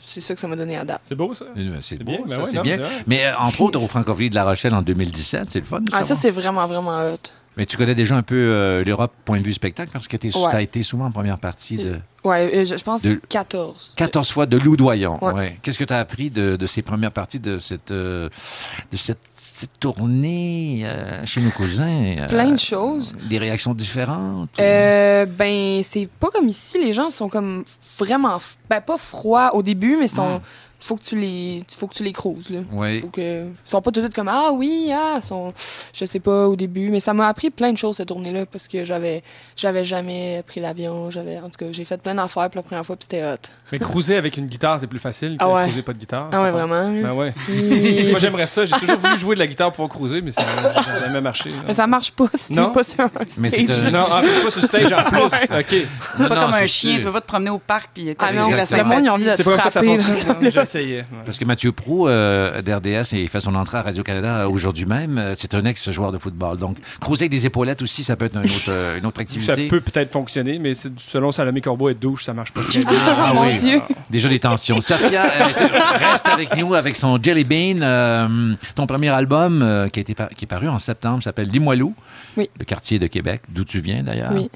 C'est ça que ça m'a donné à date. C'est beau, ça? Euh, C'est beau, bien, ben ça, ouais, c'est non, bien. Mais euh, entre autres, aux francophonies de La Rochelle en 2017, c'est le fun. Ah, ça, c'est vraiment, vraiment hot. Mais tu connais déjà un peu euh, l'Europe point de vue spectacle parce que tu Ouais. as été souvent en première partie de Ouais, euh, je, je pense De- 14. 14 fois de Loudoyon. Ouais. Ouais. Qu'est-ce que tu as appris de, de ces premières parties de cette, euh, de cette tournée euh, chez nos cousins? euh, Plein de choses. Des réactions différentes? ou- Euh, ben, c'est pas comme ici. Les gens sont comme vraiment, ben, pas froids au début, mais sont faut que tu les, faut que tu les cruises, là. Oui. Faut que, ils sont pas tout de suite comme ah oui ah sont je sais pas au début mais ça m'a appris plein de choses cette tournée là parce que j'avais j'avais jamais pris l'avion j'avais en tout cas j'ai fait plein d'affaires pour la première fois puis c'était hot Mais cruiser avec une guitare, c'est plus facile que Ah ouais. cruiser pas de guitare. ah ouais pas- vraiment. Ben ouais. Moi, j'aimerais ça. J'ai toujours voulu jouer de la guitare pour pouvoir cruiser, mais ça n'a jamais marché. là. mais ça marche pas si Non? t'es pas sur un Mais c'est stage un- Non, en fait, toi, sur stage en plus. OK. C'est pas Non, comme un chien, sûr. tu vas pas te promener au parc puis ah non la Exactement. le monde ils ont envie de C'est pas comme ça que ça fonctionne. J'essayais. ouais. Parce que Mathieu Prou, euh, d'RDS, il fait son entrée à Radio-Canada aujourd'hui même. Euh, C'est un ex-joueur de football. Donc, cruiser avec des épaulettes aussi, ça peut être une autre, euh, une autre Ça activité. peut peut-être fonctionner, mais c'est- selon Salomé Corbeau, être douche, ça marche pas. Ah oui. Dieu Déjà des tensions. Safia euh, reste avec nous avec son Jelly Bean. Euh, ton premier album euh, qui, a été par- qui est paru en septembre s'appelle Limoilou, Oui. le quartier de Québec, d'où tu viens d'ailleurs. Oui.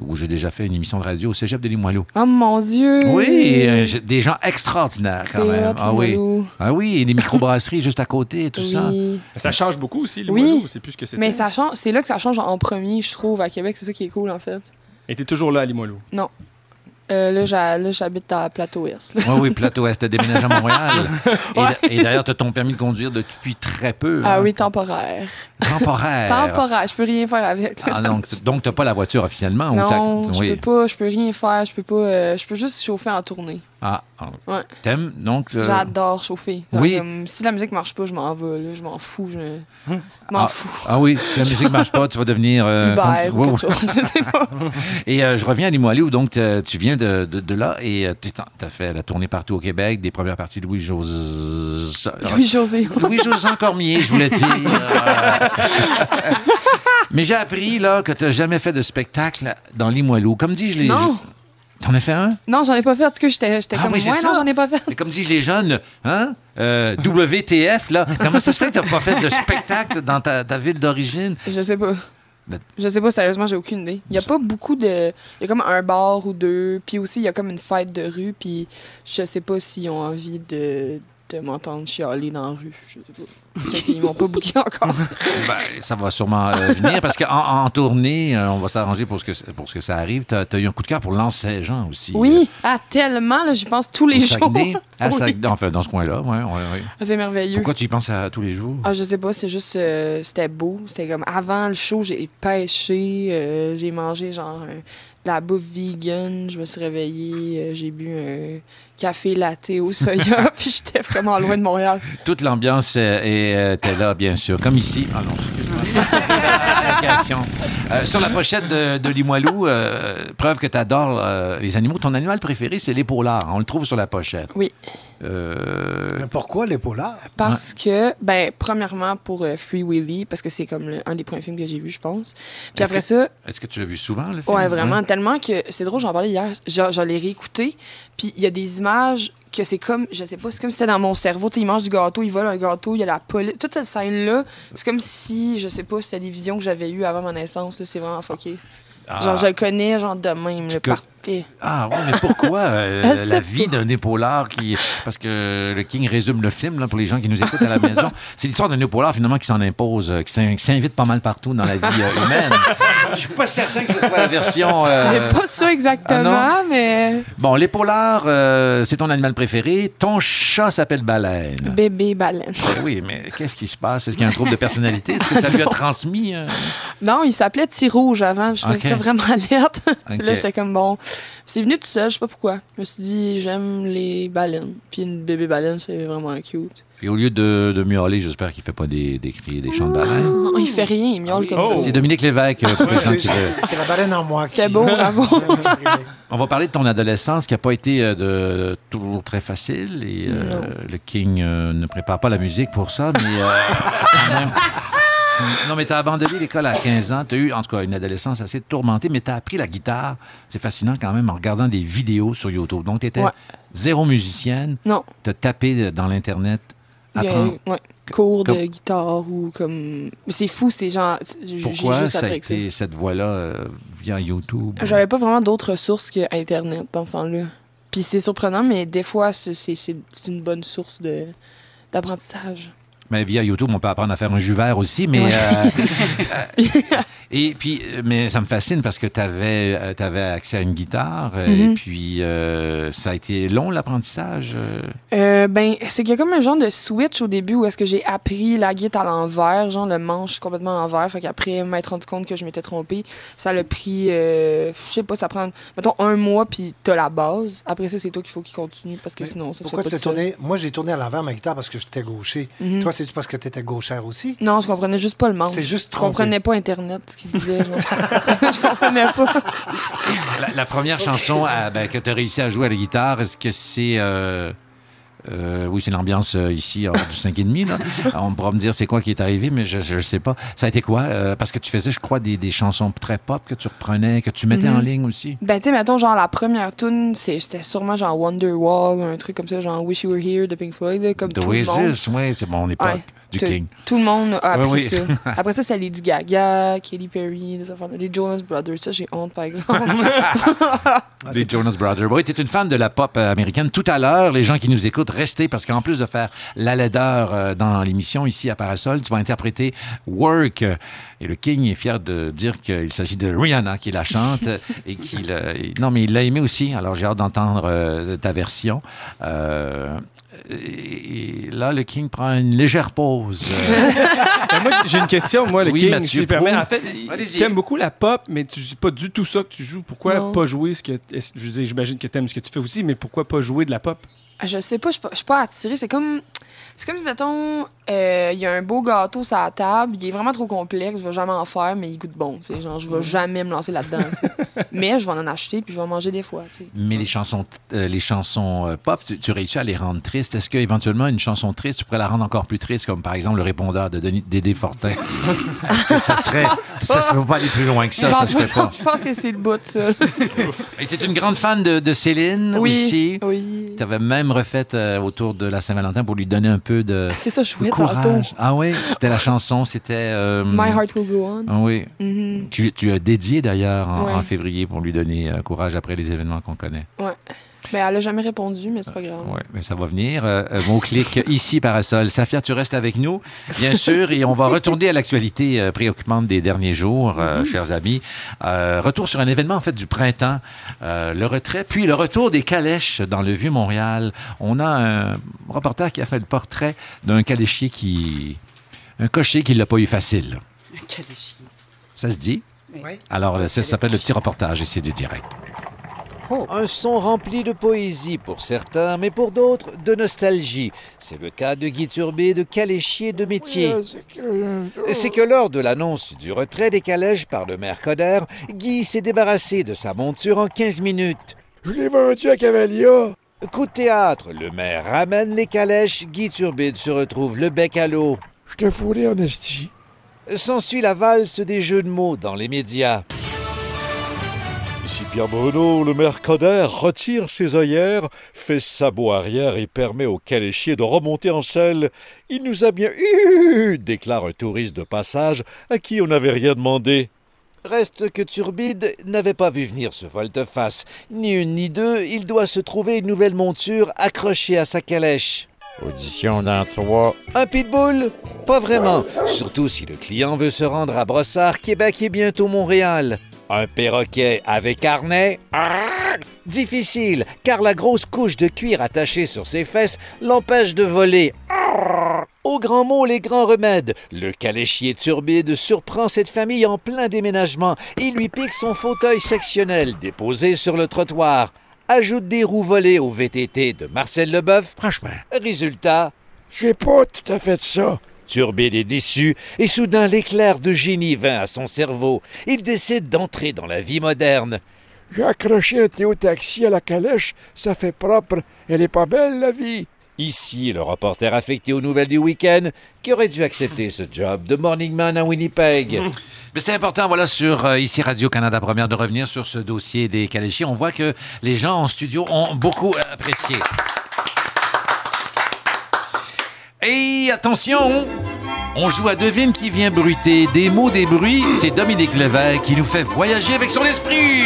Où j'ai déjà fait une émission de radio au cégep de Limoilou. oh mon dieu Oui, euh, des gens extraordinaires quand même. Ah oui. Limoilou. Ah oui, et des microbrasseries juste à côté et tout ça. oui Mais ça change beaucoup aussi, le Oui. Limoilou. C'est plus ce que c'était. mais ça change c'est là que ça change en premier je trouve à Québec c'est ça qui est cool en fait Et t'es toujours là à Limoilou. Euh, là j'ha- là, j'habite à Plateau-Ouest là. Oui, oui, Plateau Est, t'as déménagé à Montréal. Et, et d'ailleurs, tu as ton permis de conduire depuis très peu. ah hein? oui temporaire Temporaire. temporaire je peux rien faire avec. Ah, donc, donc tu n'as pas la voiture officiellement? ou Non, t'as- je oui. peux pas, je peux rien faire, je peux pas, euh, je peux juste chauffer en tournée. Ah. Ouais. T'aimes, donc? euh, J'adore chauffer. Genre, oui. si la musique marche pas, je m'en vais, là, je m'en fous, je Hum. m'en Ah. fous. Ah oui, si la musique marche pas, tu vas devenir... euh, Uber comme- ou quelque chose, je sais pas. Et euh, je reviens à Limoilou, donc euh, tu viens de, de, de là et tu as fait la tournée partout au Québec, des premières parties de Louis-José... Louis-José. Louis-José Cormier, je voulais dire. Mais j'ai appris là que tu n'as jamais fait de spectacle dans Limoilou. Comme dis-je les... Non. T'en as fait un? Non, j'en ai pas fait, en tout cas, j'étais Ah comme, ouais, non, j'en ai pas fait. Comme disent les jeunes, hein? euh, WTF, là. Comment ça se fait que tu pas fait de spectacle dans ta, ta ville d'origine? Je sais pas. Le- Je sais pas, sérieusement, j'ai aucune idée. Il y a pas beaucoup de. Il y a comme un bar ou deux, puis aussi, il y a comme une fête de rue, puis je sais pas s'ils ont envie de, de m'entendre chialer dans la rue. Je sais pas. Qu'ils m'ont pas booké encore. Ben, ça va sûrement euh, venir parce qu'en en tournée, euh, on va s'arranger pour, ce que, pour ce que ça arrive. Tu as, eu un coup de cœur pour Lens-Saint-Jean aussi. Oui, ah, tellement, là, j'y pense tous euh, les Saguenay. jours. À Oui. Saguenay, enfin, dans ce coin-là, ouais, ouais, ouais. C'est merveilleux. Pourquoi tu y penses à tous les jours? Ah, je sais pas, c'est juste. euh, c'était beau. C'était comme avant le show, j'ai pêché, euh, j'ai mangé genre euh, de la bouffe vegan, je me suis réveillée, euh, j'ai bu un café latte au soya, puis j'étais vraiment loin de Montréal. Toute l'ambiance euh, est- euh, était là, bien sûr. Comme ici. Ah non, excuse-moi. Euh, sur la pochette de, de Limoilou, euh, preuve que tu adores les animaux. Ton animal préféré, c'est l'épaulard. On le trouve sur la pochette. Oui. Euh, Mais pourquoi les polars? Parce que, ben, premièrement pour euh, Free Willy, parce que c'est comme le- un des premiers films que j'ai vu, je pense. Puis Est-ce après que- ça, Est-ce que tu l'as vu souvent, le film? Ouais, vraiment. Tellement que c'est drôle, j'en parlais hier. Je, je l'ai réécouté. Puis il y a des images que c'est comme, je sais pas, c'est comme si c'était dans mon cerveau. Tu sais, il mange du gâteau, il vole un gâteau, il y a la police. Toute cette scène-là, c'est comme si, je sais pas, c'était des visions que j'avais eues avant ma naissance. C'est vraiment fucké. Ah. Genre, je le connais, genre, de même, le que- parfait. Ah oui, mais pourquoi euh, la vie d'un épaulard qui... Parce que le King résume le film, là, pour les gens qui nous écoutent à la maison. C'est l'histoire d'un épaulard, finalement, qui s'en impose, euh, qui s'invite pas mal partout dans la vie euh, humaine. Je suis pas certain que ce soit la version... euh, pas ça exactement, ah mais Bon, l'épaulard, euh, c'est ton animal préféré. Ton chat s'appelle Baleine. bébé baleine. Ben oui, mais qu'est-ce qui se passe? Est-ce qu'il y a un trouble de personnalité? Est-ce que ça lui a transmis? euh? Non, il s'appelait Petit Rouge avant. Je trouvais Ok. ça vraiment alerte. Là, j'étais comme bon. C'est venu tout seul, je sais pas pourquoi. Je me suis dit, j'aime les baleines. Puis une bébé baleine, c'est vraiment cute. Et au lieu de, de miauler, j'espère qu'il fait pas des, des cris, des chants de baleine. Non, il fait rien, il miaule comme Oh. ça. C'est Dominique Lévesque. euh, qui le- c'est la baleine en moi. qui- C'était beau, bravo. On va parler de ton adolescence qui n'a pas été euh, de, toujours très facile. Et euh, Non. le King euh, ne prépare pas la musique pour ça, mais euh, quand même. Non, mais tu as abandonné l'école à 15 ans. Tu as eu, en tout cas, une adolescence assez tourmentée, mais tu as appris la guitare. C'est fascinant quand même en regardant des vidéos sur YouTube. Donc, tu étais Ouais. zéro musicienne. Non. Tu as tapé dans l'Internet. Apprendre. ouais, cours de guitare ou comme. C'est fou, c'est genre. J'ai Pourquoi juste ça a été cette voie-là euh, via YouTube? J'avais pas vraiment d'autres ressources que Internet dans ce temps-là. Puis c'est surprenant, mais des fois, c'est une bonne source de d'apprentissage. Mais via YouTube, on peut apprendre à faire un jus vert aussi. Mais, euh, euh, et puis, euh, mais ça me fascine parce que tu avais, accès à une guitare. euh, Mhm. Et puis, euh, ça a été long l'apprentissage. euh? Euh, ben, c'est qu'il y a comme un genre de switch au début où est-ce que j'ai appris la guitare à l'envers, genre le manche complètement à l'envers. Fait qu'après m'être rendu compte que je m'étais trompée, ça l'a pris, euh, je sais pas, ça prend, mettons, un mois, puis t'as la base. Après ça, c'est toi qu'il faut qu'il continue parce que Mais sinon, ça se fait Pourquoi pas tu t'es tout seul. tourné? Moi, j'ai tourné à l'envers ma guitare parce que j'étais gaucher. Mhm. Toi, c'est parce que tu étais gauchère aussi? Non, je comprenais juste pas le manche. C'est juste Je comprenais pas Internet, ce qu'il disait. je comprenais pas. La, la première chanson à- ben, que tu as réussi à jouer à la guitare, est-ce que c'est. euh, euh, oui, c'est l'ambiance euh, ici, hors du 5 et demi. Là. On pourra me dire c'est quoi qui est arrivé, mais je ne sais pas. Ça a été quoi? Euh, parce que tu faisais, je crois, des, des chansons très pop que tu reprenais, que tu mettais Mhm. en ligne aussi? Ben, tu sais, mettons, genre, la première tune, c'était sûrement genre Wonderwall, un truc comme ça, genre Wish You Were Here de Pink Floyd, là, comme The tout le monde. Oasis, oui, c'est mon époque Ouais. Du Tout- King. Tout le monde a appris oui. ça. Après ça, c'est Lady Gaga, Katy Perry, des affaires, les Jonas Brothers. Ça, j'ai honte, par exemple. Des Jonas Brothers. Oui, tu es une fan de la pop euh, américaine. Tout à l'heure, les gens qui nous écoutent, restez parce qu'en plus de faire la laideur euh, dans l'émission ici à Parasol, tu vas interpréter Work. Et le King est fier de dire qu'il s'agit de Rihanna qui la chante et qu'il. euh, non, mais il l'a aimé aussi. Alors j'ai hâte d'entendre euh, ta version. Euh, et là, le King prend une légère pause. Ben, moi, j'ai une question, moi, le Oui, King, Mathieu si tu permets. Prou. En fait, tu aimes beaucoup la pop, mais tu c'est pas du tout ça que tu joues. Pourquoi Non. pas jouer ce que. j'imagine que tu aimes ce que tu fais aussi, mais pourquoi pas jouer de la pop? je sais pas, je suis pas- pas attirée. C'est comme. C'est comme si, euh, il y a un beau gâteau sur la table, il est vraiment trop complexe, je vais jamais en faire, mais il goûte bon, tu sais. Genre, je vais jamais me lancer là-dedans. Mais je vais en acheter, puis je vais en manger des fois. Mais les chansons, euh, les chansons euh, pop, tu, tu réussis à les rendre tristes. Est-ce qu'éventuellement, une chanson triste, tu pourrais la rendre encore plus triste, comme par exemple le répondeur de Denis- Dédé Fortin? Est-ce que ça serait. Ça ne peut pas aller plus loin que ça, je, ça pense se fait pas. je pense que c'est le bout, ça. Et tu es une grande fan de, de Céline Oui. aussi? Oui. Tu avais même refait euh, autour de la Saint-Valentin pour lui donner un peu de, C'est ça, je de. Courage. Ah oui, c'était la chanson, c'était. euh, My Heart Will Go On. Ah oui. Mhm. Tu, tu as dédié d'ailleurs en, Ouais. en février pour lui donner euh, courage après les événements qu'on connaît. Ouais. Ben, elle a jamais répondu, mais c'est pas grave. Oui, mais ça va venir. Euh, euh, Mot-clic ici, Parasol. Safia, tu restes avec nous, bien sûr, et on va retourner à l'actualité euh, préoccupante des derniers jours, euh, chers amis. Euh, retour sur un événement, en fait, du printemps, euh, le retrait, puis le retour des calèches dans le Vieux-Montréal. On a un reporter qui a fait le portrait d'un caléchier qui... un cocher qui l'a pas eu facile. Quel chien. Ça se dit? Oui. Alors, ça s'appelle le petit reportage, ici du direct. Un son rempli de poésie pour certains, mais pour d'autres de nostalgie. C'est le cas de Guy Turbé de Caléchier de métier. C'est que lors de l'annonce du retrait des calèches par le maire Coder, Guy s'est débarrassé de sa monture en 15 minutes. Je l'ai vendu à Cavalia. Coup de théâtre, le maire ramène les calèches, Guy Turbide se retrouve le bec à l'eau. Je te fourré en esti. S'ensuit la valse des jeux de mots dans les médias. Ici Pierre Bruno, le maire Coder retire ses œillères, fait sabot arrière et permet au caléchier de remonter en selle. Il nous a bien eu, déclare un touriste de passage à qui on n'avait rien demandé. Reste que Turbide n'avait pas vu venir ce volte-face. Ni une ni deux, il doit se trouver une nouvelle monture accrochée à sa calèche. Audition dans trois. Un pitbull? Pas vraiment, surtout si le client veut se rendre à Brossard, Québec et bientôt Montréal. Un perroquet avec harnais? Arrgh Difficile, car la grosse couche de cuir attachée sur ses fesses l'empêche de voler. Arrgh Au grand mot, les grands remèdes. Le caléchier turbide surprend cette famille en plein déménagement et lui pique son fauteuil sectionnel déposé sur le trottoir. Ajoute des roues volées au VTT de Marcel Leboeuf. Franchement, Résultat, j'ai pas tout à fait ça. Turbide est déçu, et soudain l'éclair de génie vint à son cerveau. Il décide d'entrer dans la vie moderne. J'ai accroché un Théo taxi à la calèche, ça fait propre. Elle est pas belle, la vie. Ici, le reporter affecté aux nouvelles du week-end, qui aurait dû accepter ce job de morning man à Winnipeg. Mais c'est important, voilà, sur euh, ici Radio-Canada Première, de revenir sur ce dossier des caléchiers. On voit que les gens en studio ont beaucoup apprécié. Et attention, on joue à devine qui vient bruiter. Des mots, des bruits, c'est Dominique Lévesque qui nous fait voyager avec son esprit.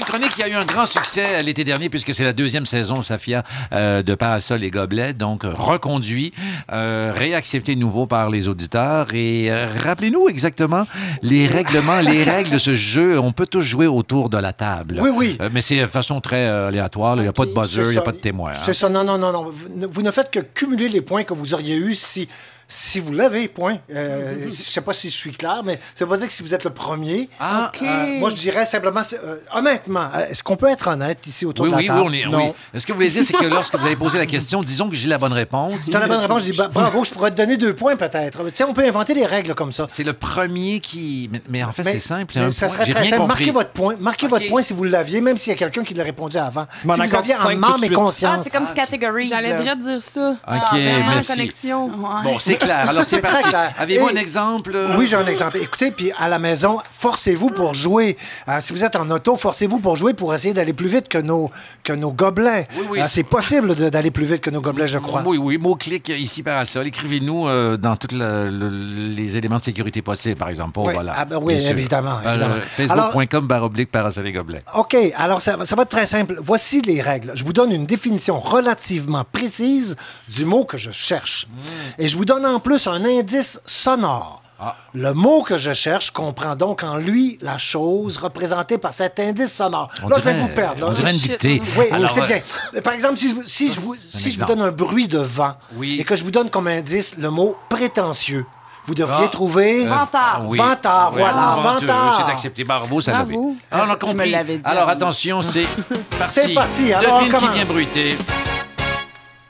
Une chronique qui a eu un grand succès l'été dernier puisque c'est la deuxième saison, Safia, euh, de Parasol et Gobelets, donc reconduit, euh, réaccepté de nouveau par les auditeurs. Et euh, rappelez-nous exactement les règlements, les règles de ce jeu. On peut tous jouer autour de la table. Oui, oui. Euh, mais c'est de façon très aléatoire. Il n'y a pas de buzzer, il n'y a pas de témoin. hein. C'est ça, non, non, non, non. Vous ne- vous ne faites que cumuler les points que vous auriez eus si, si vous l'avez, point. Euh, je ne sais pas si je suis clair, mais ça veut pas dire que si vous êtes le premier. Ah. OK. Euh, moi, je dirais simplement, euh, honnêtement, est-ce qu'on peut être honnête ici autour Oui, de la oui, oui, table? on est. Non. Oui. Ce que vous voulez dire, c'est que lorsque vous avez posé la question, disons que j'ai la bonne réponse. Tu as la bonne réponse, je dis bah, bravo, je pourrais te donner deux points peut-être. Tu sais, on peut inventer des règles comme ça. C'est le premier qui. Mais, mais en fait, c'est simple. mais un ça point. serait très simple. compris. Marquez votre point. Marquez votre point si vous l'aviez, même s'il y a quelqu'un qui l'a répondu avant. M'en si vous aviez cinq en de et suite. conscience. Ah, c'est comme categories. J'allais là. direct dire ça. OK, Ah, Vraiment, merci. connexion. Bon, c'est clair. Alors, c'est parti. Avez-vous un exemple? euh? Oui, j'ai un exemple. Écoutez, puis à la maison, forcez-vous pour jouer. Euh, si vous êtes en auto, forcez-vous pour jouer pour essayer d'aller plus vite que nos, que nos gobelets. Oui, oui, Euh, c'est- possible d'aller plus vite que nos gobelets, je crois. Oui, oui, mot-clic ici parasol. Écrivez-nous dans tous les éléments de sécurité possibles, par exemple. Oh, Oui. voilà. Ah, ben oui, évidemment, évidemment. Facebook.com barre oblique parasol et gobelets. OK, alors ça, ça va être très simple. Voici les règles. Je vous donne une définition relativement précise du mot que je cherche. Hmm. Et je vous donne en plus un indice sonore. Ah. Le mot que je cherche comprend donc en lui la chose représentée par cet indice sonore. On là, je vais vous perdre. là. on dirait une dictée. Oui, Alors, euh, bien. Par exemple, si je, vous- si je, vous, si je vous exemple. donne un bruit de vent Oui. et que je vous donne comme indice le mot prétentieux, vous devriez Ah. trouver... Euh, Vantard. oui. Vantard, Oui, voilà, venteux, vantard. C'est accepté. Bravo, ça Bravo. Ah, on a compris. dit Alors, attention, c'est parti. C'est parti. Alors, on Devine qui commence. vient bruiter.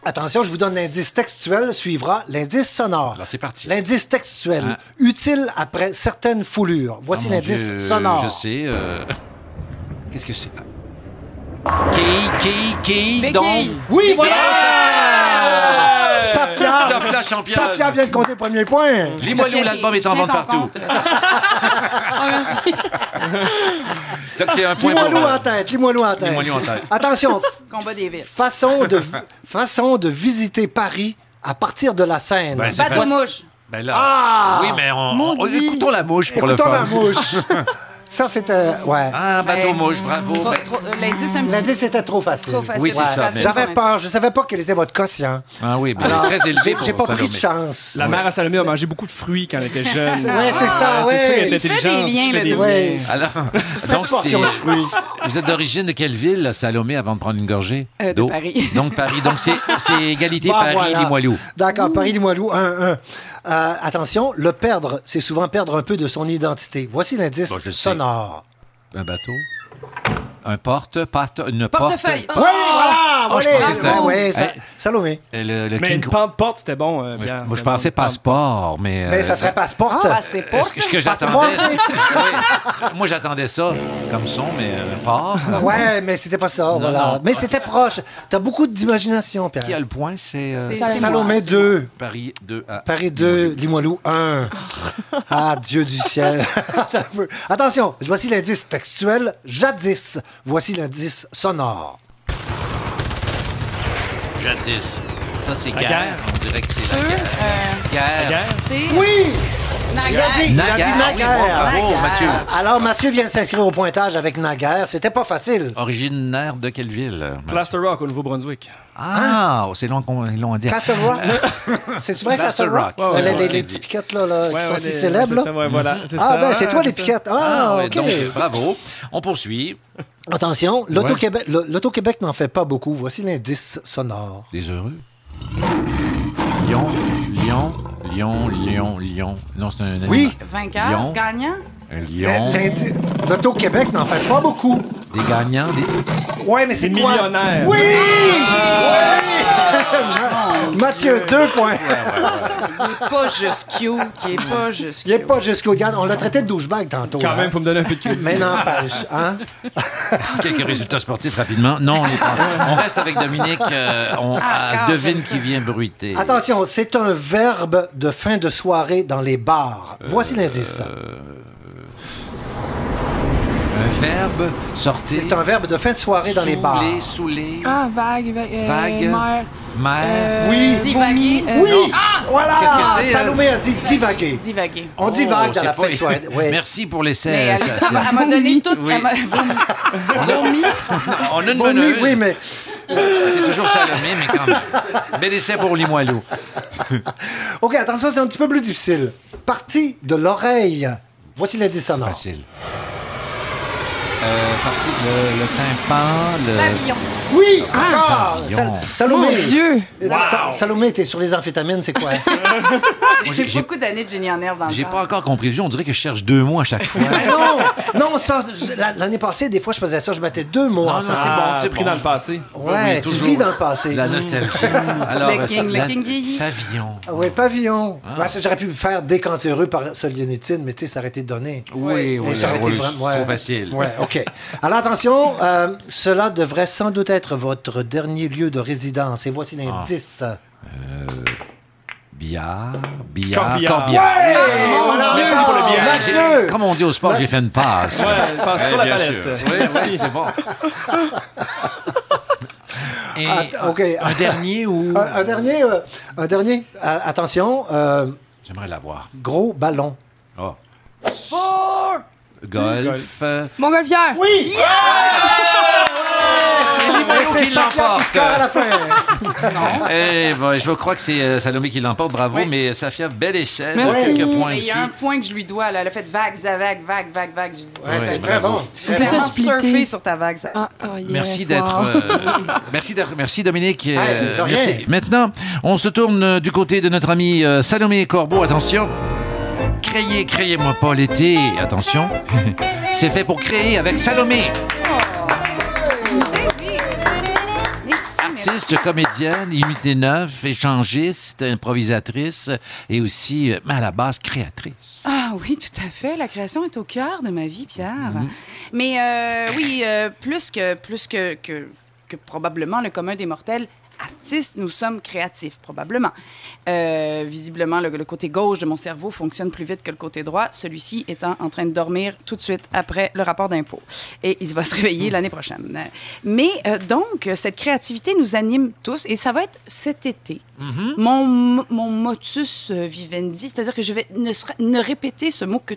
Attention, je vous donne l'indice textuel, suivra l'indice sonore. Alors, c'est parti. L'indice textuel, Hein? utile après certaines foulures. Voici Ah, l'indice Dieu, sonore. Je sais. euh, Qu'est-ce que c'est? Qui, qui, qui, donc? Oui, voilà! Safia! Top la championne. Safia vient de compter le premier point. Lis-moi tiens- l'album est en vente partout. Oh, merci. Que c'est un point pour elle. en tête, lis-moi-nous en tête. Lis-moi-nous en tête. Attention, Combat des villes. façon de, façon de visiter Paris à partir de la Seine. Ben, c'est Bateau facile. mouche. Ben là, Ah! oui, mais on, on- Maudit. écoutons la mouche pour Écoutons le la fun. mouche. Ça, c'était... Ouais. Ah, bateau Ben, mouche, bravo. Trop- Ben, trop- euh, L'indice un petit L'indice était trop facile. trop facile. Oui, c'est Ouais. ça, mais- J'avais peur. Je savais pas quel était votre quotient. ah oui, mais Alors, il est très élevé j'ai- pour J'ai pas pris de Salomé. chance. La mère à Salomé a mangé beaucoup de fruits quand elle était jeune. Ouais, c'est ça, Ah, ouais. fruits étaient Il fait des liens, le des deux. Ouais. Alors, donc, c'est- portions de fruits. Vous êtes d'origine de quelle ville, Salomé, avant de prendre une gorgée? Euh, de d'eau? Paris. Donc, Paris. Donc, c'est c'est égalité Bon, voilà. Paris-Limoilou. D'accord, Paris-Limoilou, 1-1. Euh, attention, le perdre, c'est souvent perdre un peu de son identité. Voici l'indice Bon, sonore. Un bateau. Un porte, porte, une porte. Portefeuille. Oui, voilà! Oh, je pensais que c'était- ouais, ça-. Salomé. Le, le Mais King une pente-porte, c'était bon, euh, Moi, Pierre. je- moi, je C'était pensais bon, passeport, mais. Mais euh, ça serait passe-porte. Ah, c'est pas. Ce que, Passeport. j'attendais. Oui. Moi, j'attendais ça comme son, mais euh, port. Ouais, mais c'était pas ça, voilà. non. Mais c'était proche. T'as beaucoup d'imagination, Qui a Pierre. le point? C'est. euh, C'est- Salomé moi, c'est 2. Paris 2 à. Paris 2, Limoilou 1. Ah, Dieu du ciel. Attends un peu. Attention, voici l'indice textuel, jadis. Voici l'indice sonore. Jadis. Ça, c'est guerre. guerre? On dirait que c'est la guerre. euh, Guerre. Guerre? C'est Oui! Naguère. Il a dit, il a dit Naguère. Ah oui, naguère. bon, bravo, Naguère. Mathieu. Alors, Mathieu vient de s'inscrire au pointage avec naguère. C'était pas facile. Originaire de quelle ville? Mathieu? Plaster Rock au Nouveau-Brunswick. Ah, c'est long qu'on long à dire. Castle Rock? C'est vrai, Castle Castle Rock? Rock. Ouais, ouais, les, les- c'est les dit. petites piquettes là, là, qui sont ouais, si célèbres. c'est là. ça, ouais, voilà, c'est Ah, ça. ben, c'est toi les c'est piquettes. Ah, ouais, OK. donc, bravo. On poursuit. Attention, l'Auto-Québec n'en fait pas beaucoup. Voici l'indice sonore. Les heureux? Lyon, Lyon, Lyon, Lyon, Lyon. Non, c'est un animal. Oui. Vainqueur, Lyon. gagnant? Un lion. L'indi- L'Auto-Québec n'en fait pas beaucoup. Des gagnants. Des... Ouais, mais c'est Des quoi? millionnaires. Oui! Oui! Mathieu, deux points. Il est pas juste cute. Il est pas juste Il n'est pas jusqu'au garde. On l'a traité de douchebag tantôt. Quand hein. même, il faut me donner un peu de crédit. Mais n'empêche, hein? Quelques résultats sportifs rapidement. Non, on, est pas- on reste avec Dominique. euh, on Ah, ah, devine qui vient bruiter. Attention, c'est un verbe de fin de soirée dans les bars. Voici l'indice. Un verbe sortir. C'est un verbe de fin de soirée dans les bars. Saouler, saouler. Ah, vague, vague. euh, Vague. Mer. Mère. Oui. Divaguer. euh, Oui. Ah! Voilà. Qu'est-ce que c'est, Salomé a dit divaguer. Divaguer. On divague Oh, dans la pas- fête soirée. Oui. Merci pour l'essai. Elle, elle m'a- elle m'a donné tout. Oui. elle m'a- vomi. On a une meneuse. oui, mais C'est toujours Salomé, mais quand même. Bel essai pour Limoilou. OK, attention, c'est un petit peu plus difficile. Partie de l'oreille. Voici l'indice sonore. Facile. Euh, parti, le, le tympan, le... Pavillon. Oui, encore. pavillon. Sal- Salomé. Mon Dieu! Sa- Salomé, t'es sur les amphétamines, c'est quoi? Moi, J'ai beaucoup d'années de génie en herbe dans J'ai pas encore compris le jeu. On dirait que je cherche deux mots à chaque fois. Ben non, non, ça, l'année passée, des fois, je faisais ça, je mettais deux mots Non, non, ensemble. c'est bon, Ah, c'est pris bon. dans le passé. Ouais, Oui, tu toujours. vis dans le passé. La nostalgie. Alors, Le king, le la- king. Pavillon. Ah ouais, pavillon. Ah. Ben, ça, J'aurais pu me faire décancéreux par solianitine, mais tu sais, ça aurait été donné. Oui, oui, ça aurait été oui, vraiment- ouais. trop facile. Ouais, OK. Alors attention, euh, cela devrait sans doute être votre dernier lieu de résidence. Et voici l'indice. Billard, billard, Corbillard. corbillard. voilà, Merci pour le billard. Mathieu! Comme on dit au sport, j'ai fait une passe. Ouais, passe sur la bien palette. sûr. Oui, oui, c'est bon. Et Att- OK. un dernier ou... Un, un dernier, euh, un dernier. Euh, attention, euh, J'aimerais l'avoir. gros ballon. Oh. Golf. euh, Montgolfière! Oui! Limoilou c'est qui l'emporte. à. Eh ben, je crois que c'est euh, Salomé qui l'emporte, bravo, Oui. mais Safia, bel essai, de Merci. quelques points Mais il y a un point que je lui dois, là. Elle a fait vague, ça, vague, vague, vague, vague. Ouais, c'est très bon. J'ai peut surfé sur ta vague, ça. Ah, oh, yes, Merci wow. d'être. euh, merci, d'être- merci Dominique. euh, de rien. merci. Maintenant, on se tourne euh, du côté de notre ami euh, Salomé Corbeau. Attention. Créez, créez-moi pas l'été. Attention. C'est fait pour créer avec Salomé. Artiste, comédienne, imité neuf, échangiste, improvisatrice et aussi, euh, mais à la base, créatrice. Ah oui, tout à fait. La création est au cœur de ma vie, Pierre. Mhm. Mais euh, oui, euh, plus que plus que, que, que probablement le commun des mortels. Artistes, nous sommes créatifs, probablement. Euh, visiblement, le, le côté gauche de mon cerveau fonctionne plus vite que le côté droit, celui-ci étant en train de dormir tout de suite après le rapport d'impôt. Et il va se réveiller l'année prochaine. Mais euh, donc, cette créativité nous anime tous et ça va être cet été. Mon, mon motus euh, vivendi, c'est-à-dire que je vais ne, ne répéter ce mot que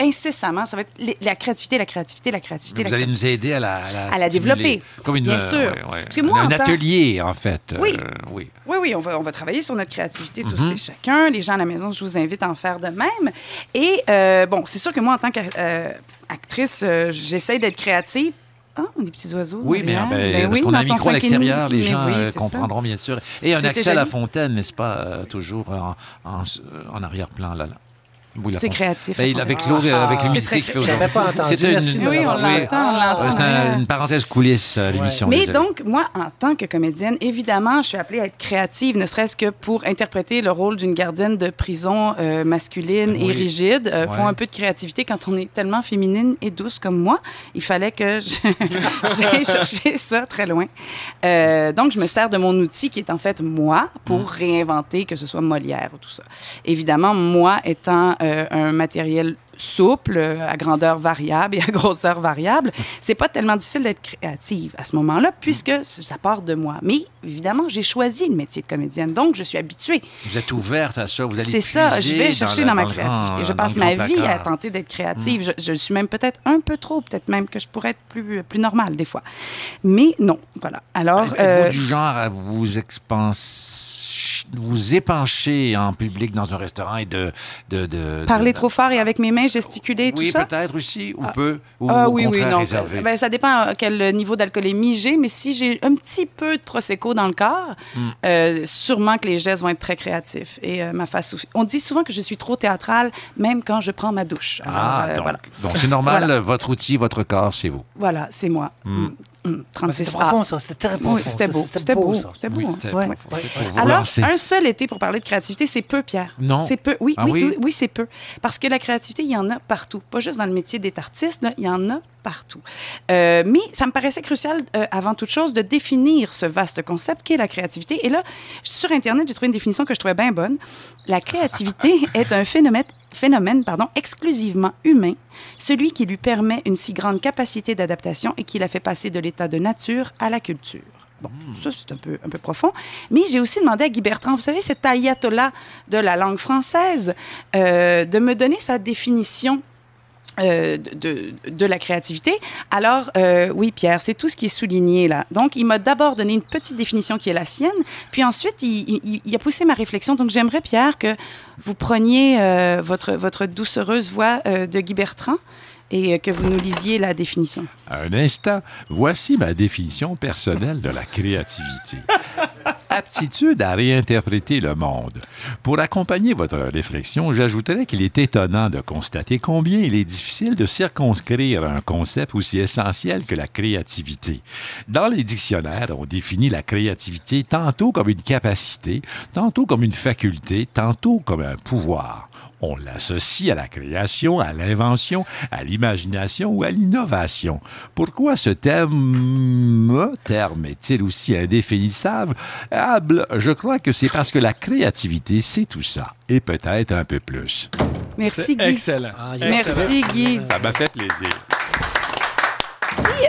incessamment. Ça va être la créativité, la créativité, la créativité. Vous la allez créativité. nous aider à la, à la, À la stimuler. développer, Comme une, bien euh, sûr. ouais, ouais. Parce que moi, un en atelier, en fait. Oui. euh, oui. Oui, oui, on va, on va travailler sur notre créativité tous Mhm. et chacun. Les gens à la maison, je vous invite à en faire de même. Et euh, bon, c'est sûr que moi, en tant qu'actrice, j'essaie d'être créative. Ah, des petits oiseaux. Oui, mais ben, Ben parce oui, qu'on a un micro à l'extérieur, les gens oui, euh, c'est ça. comprendront bien sûr. Et un accès à la fontaine, n'est-ce pas, euh, toujours en, en, en arrière-plan là. là. C'est créatif, Ben, avec l'eau, euh, avec Ah, l'humidité c'est qui fait aujourd'hui. Pas entendu. C'était de Oui, un- une parenthèse coulisse à l'émission. Mais désolé. donc, moi, en tant que comédienne, évidemment, je suis appelée à être créative, ne serait-ce que pour interpréter le rôle d'une gardienne de prison euh, masculine et Oui. rigide. Euh, Ouais. Faut un peu de créativité quand on est tellement féminine et douce comme moi. Il fallait que je- j'aille chercher ça très loin. Euh, donc, je me sers de mon outil qui est en fait moi pour Mm. réinventer, que ce soit Molière ou tout ça. Évidemment, moi étant euh, un matériel souple, euh, à grandeur variable et à grosseur variable, c'est pas tellement difficile d'être créative à ce moment-là, puisque ça part de moi. Mais évidemment, j'ai choisi le métier de comédienne, donc je suis habituée. Vous êtes ouverte à ça, vous allez C'est ça, je vais chercher la- dans, ma grand- créativité. je passe ma vie à tenter d'être créative. Je, je suis même peut-être un peu trop, peut-être même que je pourrais être plus, plus normale des fois. Mais non, voilà. Alors, Êtes-vous euh, du genre à vous expanser, vous épancher en public dans un restaurant et de... de, de- parler de- trop fort et avec mes mains gesticuler, Oui, tout ça? peut-être aussi, ou Ah. peu, ou Ah oui, oui, non. Ben, ça dépend à quel niveau d'alcoolémie j'ai, mais si j'ai un petit peu de prosecco dans le corps, Hmm. euh, sûrement que les gestes vont être très créatifs. Et euh, ma face. On dit souvent que je suis trop théâtrale, même quand je prends ma douche. Alors, Ah, euh, donc voilà. donc c'est normal, Voilà. votre outil, votre corps, c'est vous. Voilà, c'est moi. Hmm. Mm, mm, Ah, C'était 36A. profond, ça. C'était très profond. Oui, c'était beau. C'était beau. C'était beau. Oui, hein. Ouais, Alors, lancer. un seul été pour parler de créativité, c'est peu, Pierre. Non. C'est peu. Oui, Ah oui, oui? oui, oui, c'est peu. Parce que la créativité, il y en a partout. Pas juste dans le métier d'être artiste, là, il y en a partout. Euh, mais ça me paraissait crucial, euh, avant toute chose, de définir ce vaste concept qu'est la créativité. Et là, sur Internet, j'ai trouvé une définition que je trouvais bien bonne. La créativité est un phénomène, phénomène pardon, exclusivement humain, celui qui lui permet une si grande capacité d'adaptation et qui la fait passer de l'état de nature à la culture. Bon, ça, c'est un peu, un peu profond. Mais j'ai aussi demandé à Guy Bertrand, vous savez, cet ayatollah de la langue française, euh, de me donner sa définition euh, de, de, la créativité. Alors, euh, oui, Pierre, c'est tout ce qui est souligné là. Donc, il m'a d'abord donné une petite définition qui est la sienne, puis ensuite, il, il, il a poussé ma réflexion. Donc, j'aimerais, Pierre, que vous preniez euh, votre, votre doucereuse voix euh, de Guy Bertrand et que vous nous lisiez la définition. Un instant, voici ma définition personnelle de la créativité. Aptitude à réinterpréter le monde. Pour accompagner votre réflexion, j'ajouterais qu'il est étonnant de constater combien il est difficile de circonscrire un concept aussi essentiel que la créativité. Dans les dictionnaires, on définit la créativité tantôt comme une capacité, tantôt comme une faculté, tantôt comme un pouvoir. On l'associe à la création, à l'invention, à l'imagination ou à l'innovation. Pourquoi ce terme, terme est-il aussi indéfinissable? Je crois que c'est parce que la créativité, c'est tout ça, et peut-être un peu plus. Merci, Guy. Excellent. Ah, Merci, Guy. Ça m'a fait plaisir.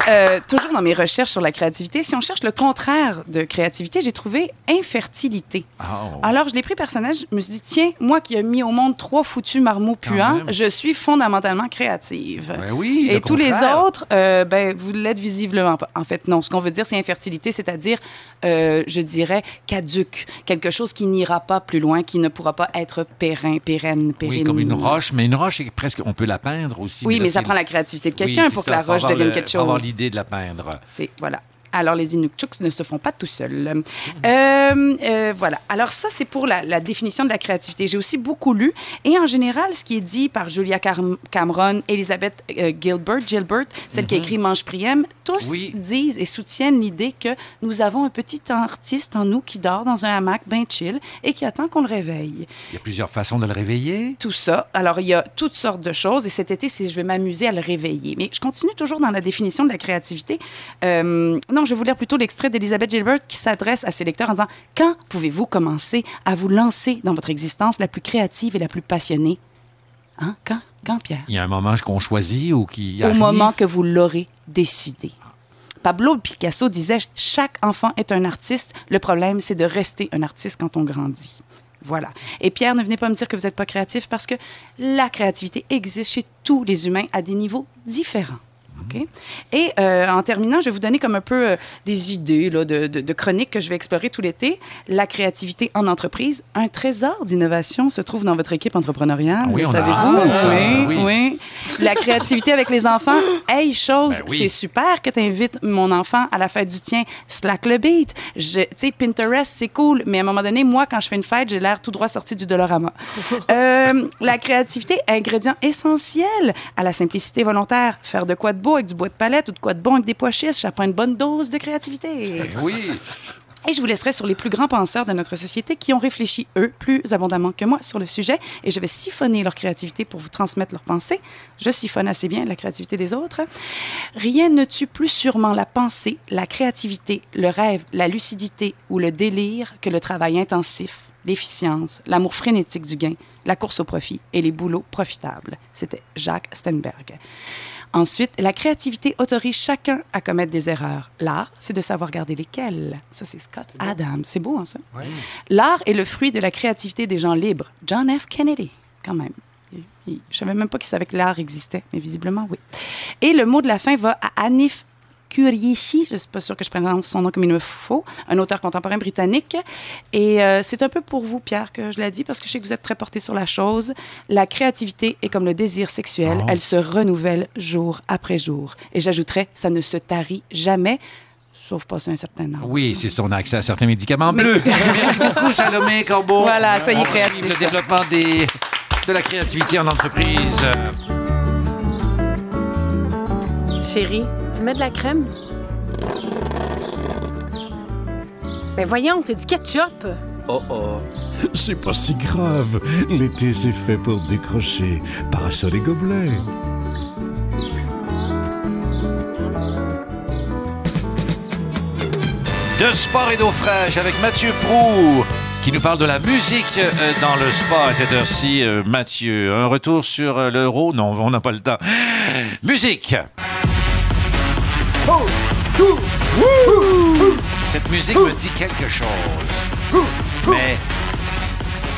Euh, toujours dans mes recherches sur la créativité, si on cherche le contraire de créativité, j'ai trouvé infertilité. Oh. Alors, je l'ai pris personnel, je me suis dit, tiens, moi qui ai mis au monde trois foutus marmots puants, je suis fondamentalement créative. Ben oui, Et tous les autres, euh, ben, vous l'êtes visiblement pas. En fait, non. Ce qu'on veut dire, c'est infertilité, c'est-à-dire, euh, je dirais, caduque. Quelque chose qui n'ira pas plus loin, qui ne pourra pas être périn, pérenne, pérenne. Oui, comme une roche, mais une roche, est presque, on peut la peindre aussi. Oui, mais, là, ça prend la créativité de quelqu'un pour que la roche devienne le- quelque chose. L'idée de la peindre. C'est- voilà. Alors, les Inukchuks ne se font pas tout seuls. Euh, euh, voilà. Alors, ça, c'est pour la, la définition de la créativité. J'ai aussi beaucoup lu. Et en général, ce qui est dit par Julia Car- Cameron, Elizabeth euh, Gilbert, Gilbert, celle qui a Mhm. écrit Mange Priem, tous Oui. disent et soutiennent l'idée que nous avons un petit artiste en nous qui dort dans un hamac bien chill et qui attend qu'on le réveille. Il y a plusieurs façons de le réveiller. Tout ça. Alors, il y a toutes sortes de choses. Et cet été, je vais m'amuser à le réveiller. Mais je continue toujours dans la définition de la créativité. Euh, non, je vais vous lire plutôt l'extrait d'Elizabeth Gilbert qui s'adresse à ses lecteurs en disant Quand pouvez-vous commencer à vous lancer dans votre existence la plus créative et la plus passionnée Hein? Quand? Quand, Pierre? Il y a un moment qu'on choisit ou qui Au arrive. moment que vous l'aurez décidé. Pablo Picasso disait Chaque enfant est un artiste. Le problème, c'est de rester un artiste quand on grandit. Voilà. Et Pierre, ne venez pas me dire que vous n'êtes pas créatif parce que la créativité existe chez tous les humains à des niveaux différents. OK? Et euh, en terminant, je vais vous donner comme un peu euh, des idées là, de, de, de chroniques que je vais explorer tout l'été. La créativité en entreprise, un trésor d'innovation se trouve dans votre équipe entrepreneuriale. Ah oui, savez-vous? ça. oui, Oui. oui. La créativité avec les enfants, hey, chose, Ben oui. c'est super que tu invites mon enfant à la fête du tien. Slack le beat. Tu sais, Pinterest, c'est cool, mais à un moment donné, moi, quand je fais une fête, j'ai l'air tout droit sorti du Dolorama. Euh, la créativité, ingrédient essentiel à la simplicité volontaire. Faire de quoi de beau avec du bois de palette ou de quoi de bon avec des pois chiches, une bonne dose de créativité. Eh Oui. Et je vous laisserai sur les plus grands penseurs de notre société qui ont réfléchi, eux, plus abondamment que moi sur le sujet. Et je vais siphonner leur créativité pour vous transmettre leurs pensées. Je siphonne assez bien la créativité des autres. Rien ne tue plus sûrement la pensée, la créativité, le rêve, la lucidité ou le délire que le travail intensif, l'efficience, l'amour frénétique du gain, la course au profit et les boulots profitables. C'était Jacques Stenberg. Ensuite, la créativité autorise chacun à commettre des erreurs. L'art, c'est de savoir garder lesquelles. Ça, c'est Scott Adams. C'est beau, hein, ça? L'art est le fruit de la créativité des gens libres. John F. Kennedy, quand même. Je savais même pas qu'il savait que l'art existait, mais visiblement, oui. Et le mot de la fin va à Anif Kurishi, je ne suis pas sûre que je prononce son nom comme il me faut, un auteur contemporain britannique. Et euh, c'est un peu pour vous, Pierre, que je l'ai dit, parce que je sais que vous êtes très porté sur la chose. La créativité est comme le désir sexuel, Oh. elle se renouvelle jour après jour. Et j'ajouterais, ça ne se tarit jamais, sauf passer un certain âge. Oui, c'est son accès à certains médicaments bleus. Merci beaucoup, Salomé Corbeau. Voilà, soyez On créatifs. suivre Le développement des, de la créativité en entreprise. Chérie, tu mets de la crème? Mais voyons, c'est du ketchup. Oh oh. C'est pas si grave. L'été, c'est fait pour décrocher. Parasol et gobelet. De sport et d'eau fraîche avec Mathieu Prou qui nous parle de la musique euh, dans le sport à cette heure-ci. Euh, Mathieu, un retour sur euh, l'euro? Non, on n'a pas le temps. Musique! Cette musique me dit quelque chose. Mais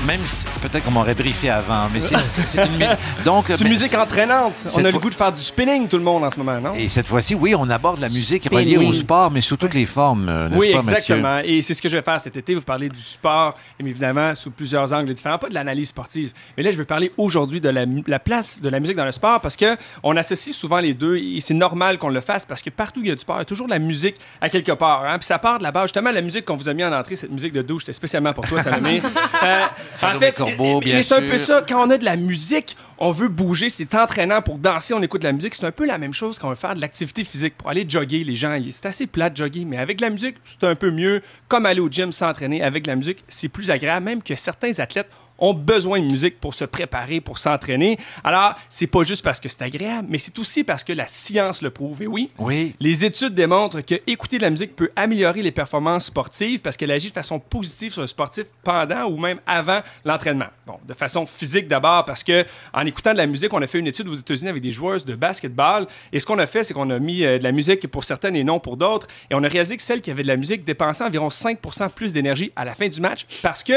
même si- peut-être qu'on m'aurait briefé avant, mais c'est une musique. Donc, C'est une ben, musique entraînante. On a le goût de faire du spinning, tout le monde, en ce moment, non? Et cette fois-ci, oui, on aborde la musique reliée au sport, mais sous toutes les formes, euh, Oui, pas, Mathieu? exactement. Et c'est ce que je vais faire cet été. Vous parler du sport, et évidemment, sous plusieurs angles différents. Pas de l'analyse sportive. Mais là, je veux parler aujourd'hui de la, place de la musique dans le sport parce que on associe souvent les deux et c'est normal qu'on le fasse parce que partout où il y a du sport, il y a toujours de la musique à quelque part. hein. Puis ça part de la base. Justement, la musique qu'on vous a mis en entrée, cette musique de douche, c'était spécialement pour toi, Salomé. Euh, Corbeau, bien mais c'est un peu ça. Quand on a de la musique, on veut bouger, c'est entraînant pour danser, on écoute de la musique. C'est un peu la même chose quand on veut faire de l'activité physique. Pour aller jogger, les gens, c'est assez plat de jogger, mais avec de la musique, c'est un peu mieux. Comme aller au gym s'entraîner avec de la musique, c'est plus agréable, même que certains athlètes ont besoin de musique pour se préparer, pour s'entraîner. Alors, c'est pas juste parce que c'est agréable, mais c'est aussi parce que la science le prouve. Et oui, Oui. les études démontrent que écouter de la musique peut améliorer les performances sportives parce qu'elle agit de façon positive sur le sportif pendant ou même avant l'entraînement. Bon, de façon physique d'abord parce que en écoutant de la musique, on a fait une étude aux États-Unis avec des joueuses de basketball et ce qu'on a fait, c'est qu'on a mis euh, de la musique pour certaines et non pour d'autres et on a réalisé que celles qui avaient de la musique dépensaient environ 5% plus d'énergie à la fin du match parce que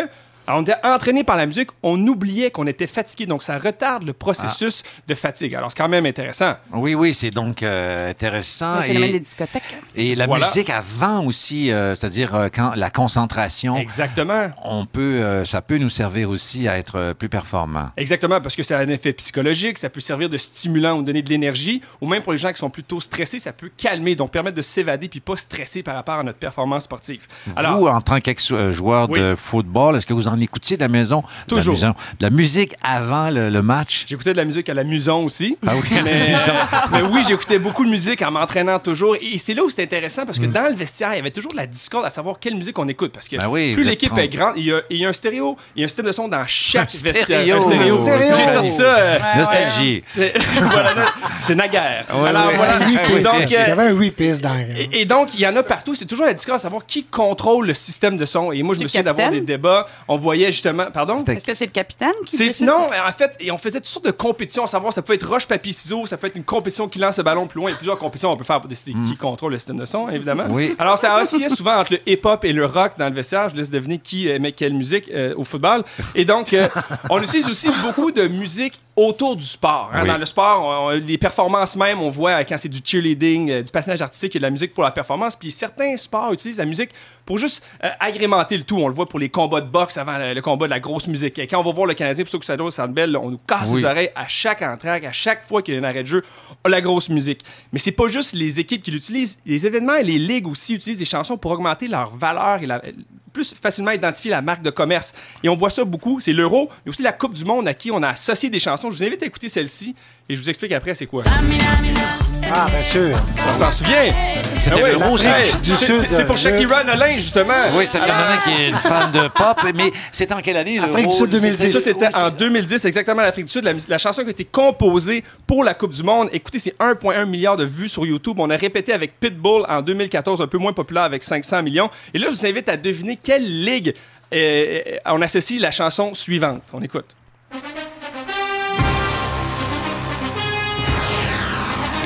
alors, on était entraîné par la musique, on oubliait qu'on était fatigué, donc ça retarde le processus de fatigue. Alors, c'est quand même intéressant. Oui, oui, c'est donc euh, intéressant. Le phénomène et, des discothèques. et la Voilà. musique avant aussi, euh, c'est-à-dire euh, quand la concentration, Exactement. on peut, euh, ça peut nous servir aussi à être euh, plus performant. Exactement, parce que ça a un effet psychologique, ça peut servir de stimulant ou donner de l'énergie, ou même pour les gens qui sont plutôt stressés, ça peut calmer, donc permettre de s'évader puis pas stresser par rapport à notre performance sportive. Alors, vous, en tant qu'ex-joueur Oui. de football, est-ce que vous en écoutiez de la maison? De la Toujours. maison- de la musique avant le, le match? j'écoutais de la musique à la muson aussi. Ah oui, à la mais, muson. mais oui, j'écoutais beaucoup de musique en m'entraînant toujours. Et c'est là où c'est intéressant parce que Mm. dans le vestiaire, il y avait toujours de la discorde à savoir quelle musique on écoute. Parce que Ben oui, plus l'équipe 30. est grande, il y, a, il y a un stéréo, il y a un système de son dans chaque Un vestiaire. stéréo. Un stéréo. Un stéréo. J'ai sorti ça. euh, Nostalgie. c'est- voilà, naguère. Ouais, Alors ouais. voilà. Oui, oui, donc, Il y euh, avait un 8 pistes dans Et, et donc, il y en a partout. C'est toujours la discorde à savoir qui contrôle le système de son. Et moi, je C'est me le souviens d'avoir des débats. On voyait justement. Pardon? Est-ce que c'est le capitaine qui C'est- décide? non, en fait, et on faisait toutes sortes de compétitions à savoir, ça peut être roche, papier, ciseaux, ça peut être une compétition qui lance le ballon plus loin. Il y a plusieurs compétitions qu'on peut faire pour décider qui contrôle le système de son, évidemment. Oui. Alors, ça oscillait souvent entre le hip-hop et le rock dans le vestiaire. Je laisse deviner qui aimait quelle musique euh, au football. Et donc, euh, on utilise aussi beaucoup de musique autour du sport. hein. Oui. Dans le sport, on- on- les performances même, on voit euh, quand c'est du cheerleading, euh, du passage artistique, il y a de la musique pour la performance. Puis certains sports utilisent la musique pour juste euh, agrémenter le tout. On le voit pour les combats de boxe avant le, le combat de la grosse musique. Et quand on va voir le Canadien, pour ceux que ça doit au Centre Bell, on nous casse Oui. les oreilles à chaque entraque, à chaque fois qu'il y a un arrêt de jeu, oh, la grosse musique. Mais c'est pas juste les équipes qui l'utilisent. Les événements et les ligues aussi utilisent des chansons pour augmenter leur valeur et la- plus facilement identifier la marque de commerce. Et on voit ça beaucoup. C'est l'Euro, mais aussi la Coupe du Monde à qui on a associé des chansons. Je vous invite à écouter celle-ci et je vous explique après c'est quoi. Ah, bien sûr. On s'en souvient. C'était Ah oui, hey, Du c'est- Sud, c'est- C'est pour euh, Shakira Nolin, justement. Oui, vient d'un qui est une fan de pop, mais c'est en quelle année? Afrique l'Euro? du Sud 2010. Ça, c'était en 2010, exactement, l'Afrique du Sud. La chanson qui a été composée pour la Coupe du Monde. Écoutez, c'est 1,1 milliard de vues sur YouTube. On a répété avec Pitbull en 2014, un peu moins populaire avec 500 millions. Et là, je vous invite à deviner quelle ligue euh, on associe la chanson suivante. On écoute.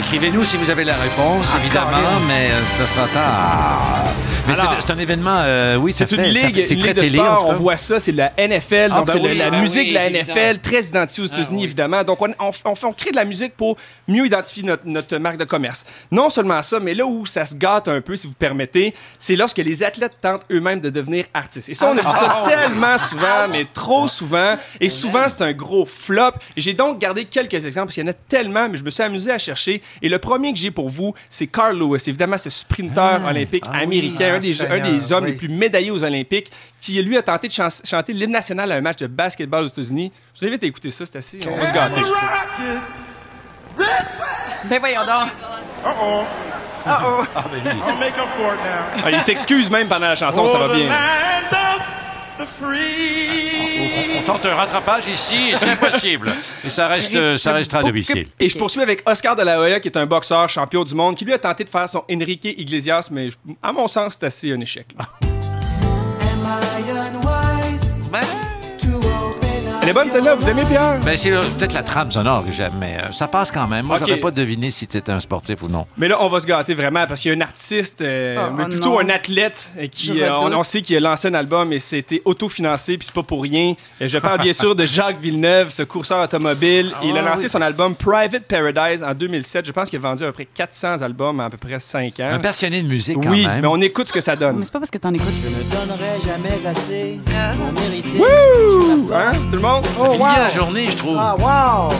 Écrivez-nous si vous avez la réponse, évidemment, mais euh, ça sera tard. Mais c'est- un événement, euh, oui, ça C'est une fait- ligue, c'est une très ligue de télé, sport. On voit ça, c'est la NFL. Ah, donc, ben c'est oui, la ben musique oui, de la. NFL, très identifiée aux États-Unis, évidemment. Donc, on, on- on fait- on crée de la musique pour mieux identifier notre, notre marque de commerce. Non seulement ça, mais là où ça se gâte un peu, si vous permettez, c'est lorsque les athlètes tentent eux-mêmes de devenir artistes. Et ça, on a vu ça tellement souvent, mais trop souvent. Et souvent, c'est un gros flop. J'ai donc gardé quelques exemples, parce qu'il y en a tellement, mais je me suis amusé à chercher. Et le premier que j'ai pour vous, c'est Carl Lewis, évidemment, ce sprinteur olympique Ah oui. américain, un Ah, des, un Seigneur, des hommes oui. les plus médaillés aux Olympiques, qui lui a tenté de chan- chanter l'hymne national à un match de basketball aux États-Unis. Je vous invite à écouter ça, c'est assez. On va se gâter. je trouve. Ben voyons donc. Uh-oh. Uh-oh. I'll make up for it now. Ah, il s'excuse même pendant la chanson, ça va Oh, the bien. land of the tente un rattrapage ici, et c'est impossible. Et ça, reste, ça restera à domicile. Et je poursuis avec Oscar de la Hoya, qui est un boxeur champion du monde, qui lui a tenté de faire son Enrique Iglesias, mais à mon sens, c'est assez un échec. là. Elle est bonne celle-là, vous aimez Pierre? Ben, c'est peut-être la trame sonore que j'aime, mais euh, ça passe quand même. Moi, Ok. j'aurais pas deviné si c'était un sportif ou non. Mais là, on va se gâter vraiment parce qu'il y a un artiste, euh, Oh, mais oh plutôt non. un athlète euh, qui, Je euh, on, redoute. on sait qu'il a lancé un album et c'était autofinancé, puis c'est pas pour rien. Et je parle bien sûr de Jacques Villeneuve, ce courseur automobile. Il a Ah, lancé oui. son album Private Paradise en 2007. Je pense qu'il a vendu à peu près 400 albums en à peu près 5 ans. Un passionné de musique, quand oui, même. mais on écoute ce que ça donne. Mais c'est pas parce que t'en écoutes. Je ne donnerai jamais assez pour mériter. Wouh! Hein, tout le monde? Oh, finit wow. la journée, je trouve. Ah, wow!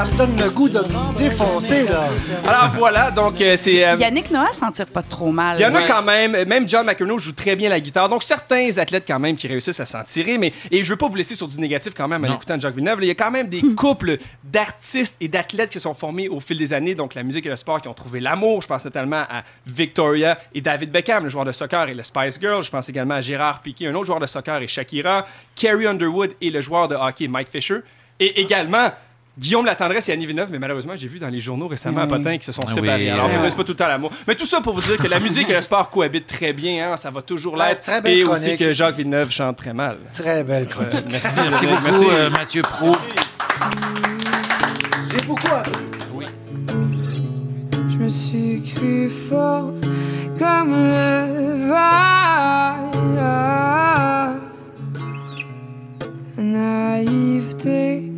Ça me donne le goût de me défoncer, là. Alors voilà, donc euh, c'est... euh, Yannick Noah s'en tire pas trop mal. Il y en a quand même, même John McEnroe joue très bien la guitare. Donc certains athlètes quand même qui réussissent à s'en tirer, mais et je veux pas vous laisser sur du négatif quand même en Non. écoutant Jacques Villeneuve. là, Il y a quand même des couples d'artistes et d'athlètes qui se sont formés au fil des années, donc la musique et le sport qui ont trouvé l'amour. Je pense notamment à Victoria et David Beckham, le joueur de soccer et le Spice Girl. Je pense également à Gérard Piqué, un autre joueur de soccer et Shakira, Carrie Underwood et le joueur de hockey Mike Fisher, et également Guillaume Latendresse et Annie Villeneuve, mais malheureusement, j'ai vu dans les journaux récemment à Potin qui se sont Ah séparés. oui, Alors, euh, on ne pas tout le temps l'amour. Mais tout ça pour vous dire que la musique et le sport cohabitent très bien, hein, ça va toujours Ouais, l'être. très belle et aussi que Jacques Villeneuve chante très mal. Très belle chronique. Merci, Merci beaucoup, euh, Mathieu Pro. J'ai beaucoup appris. Je me suis cru fort comme le vaille. Naïveté.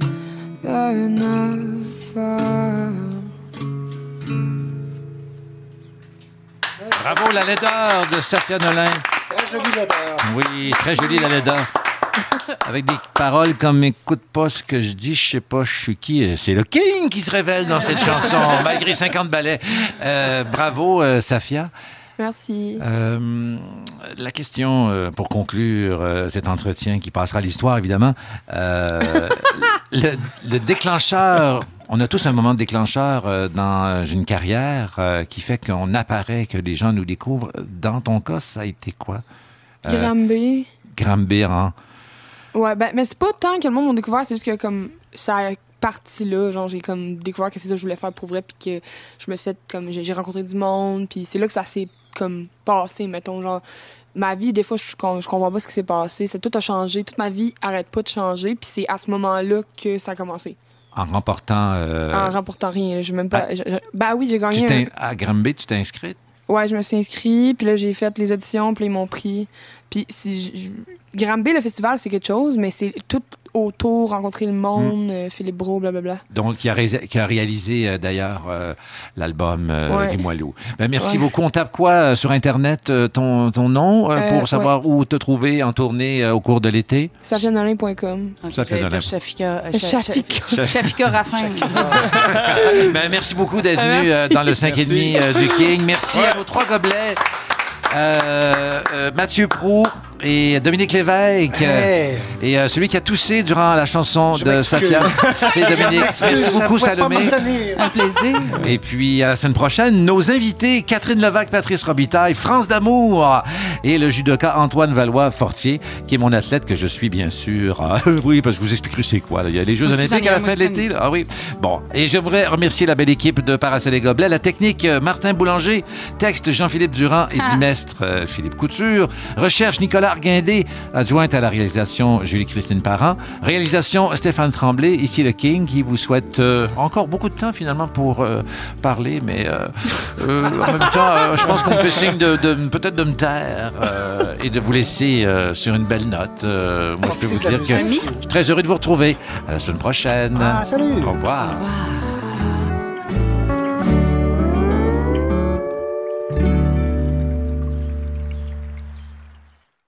Bravo, la laideur de Safia Nolin. Très jolie lettre. Oui, très jolie, la laideur. Avec des paroles comme écoute pas ce que je dis, je sais pas, je suis qui. C'est le King qui se révèle dans cette chanson, malgré 50 ballets. Euh, bravo, euh, Safia. Merci. Euh, la question euh, pour conclure euh, cet entretien qui passera à l'histoire, évidemment. Euh, le, le déclencheur, on a tous un moment déclencheur euh, dans une carrière euh, qui fait qu'on apparaît, que les gens nous découvrent. Dans ton cas, ça a été quoi? Euh, Granby. Granby, hein? Ouais, ben, mais c'est pas tant que le monde m'a découvert, c'est juste que comme ça a parti là, genre j'ai comme découvert que c'est ça que je voulais faire pour vrai, puis que je me suis fait comme j'ai j'ai rencontré du monde, puis c'est là que ça s'est comme passé, mettons, genre ma vie, des fois, je, je comprends pas ce qui s'est passé, c'est tout a changé, toute ma vie arrête pas de changer, puis c'est à ce moment-là que ça a commencé. En remportant. euh, En remportant rien, je même pas. ah, je- je- bah oui, j'ai tu gagné. t'es- un- à Granby, tu t'es inscrite? Ouais, je me suis inscrit, puis là, j'ai fait les auditions, puis ils m'ont pris. Puis si je- je- Granby, le festival, c'est quelque chose, mais c'est tout autour, rencontrer le monde, euh, Philippe Bro, blablabla. Donc, qui a, ré- qui a réalisé euh, d'ailleurs euh, l'album euh, Ouais. Limoilou. Ben, merci Ouais. beaucoup. On tape quoi euh, sur Internet, euh, ton, ton nom, euh, Euh, pour savoir où te trouver en tournée euh, au cours de l'été? Safianolin.com. Ça dire Shafika. Shafika. Shafika. Shafika Raffin. Ben, merci beaucoup d'être venu euh, dans le 5 et demi euh, du King. Merci à nos trois gobelets. Euh, euh, Mathieu Prou et Dominique Lévesque. Hey. Et euh, celui qui a toussé durant la chanson Je de. Safia, c'est Dominique. Merci beaucoup, Salomé. Un plaisir. Et puis, à la semaine prochaine, nos invités, Catherine Levac, Patrice Robitaille, France d'Amour et le judoka Antoine Valois-Fortier, qui est mon athlète que je suis, bien sûr. Ah, oui, parce que je vous expliquerai c'est quoi. là. Il y a les Jeux olympiques à la fin de l'été. Ah oui. Bon. Et je voudrais remercier la belle équipe de Paracel et Gobelets, la technique euh, Martin Boulanger, texte Jean-Philippe Durand et dimestre euh, Philippe Couture, recherche Nicolas Arguindé, adjointe à la réalisation Julie-Christine Parent, réalisation Stéphane Tremblay, ici le King, qui vous souhaite euh, encore beaucoup de temps finalement pour euh, parler, mais euh, euh, en même temps, euh, je pense qu'on me fait signe de, de- peut-être de me taire euh, et de vous laisser euh, sur une belle note. Euh, moi, je peux vous dire que je suis très heureux de vous retrouver. À la semaine prochaine. Ah, salut. Au revoir.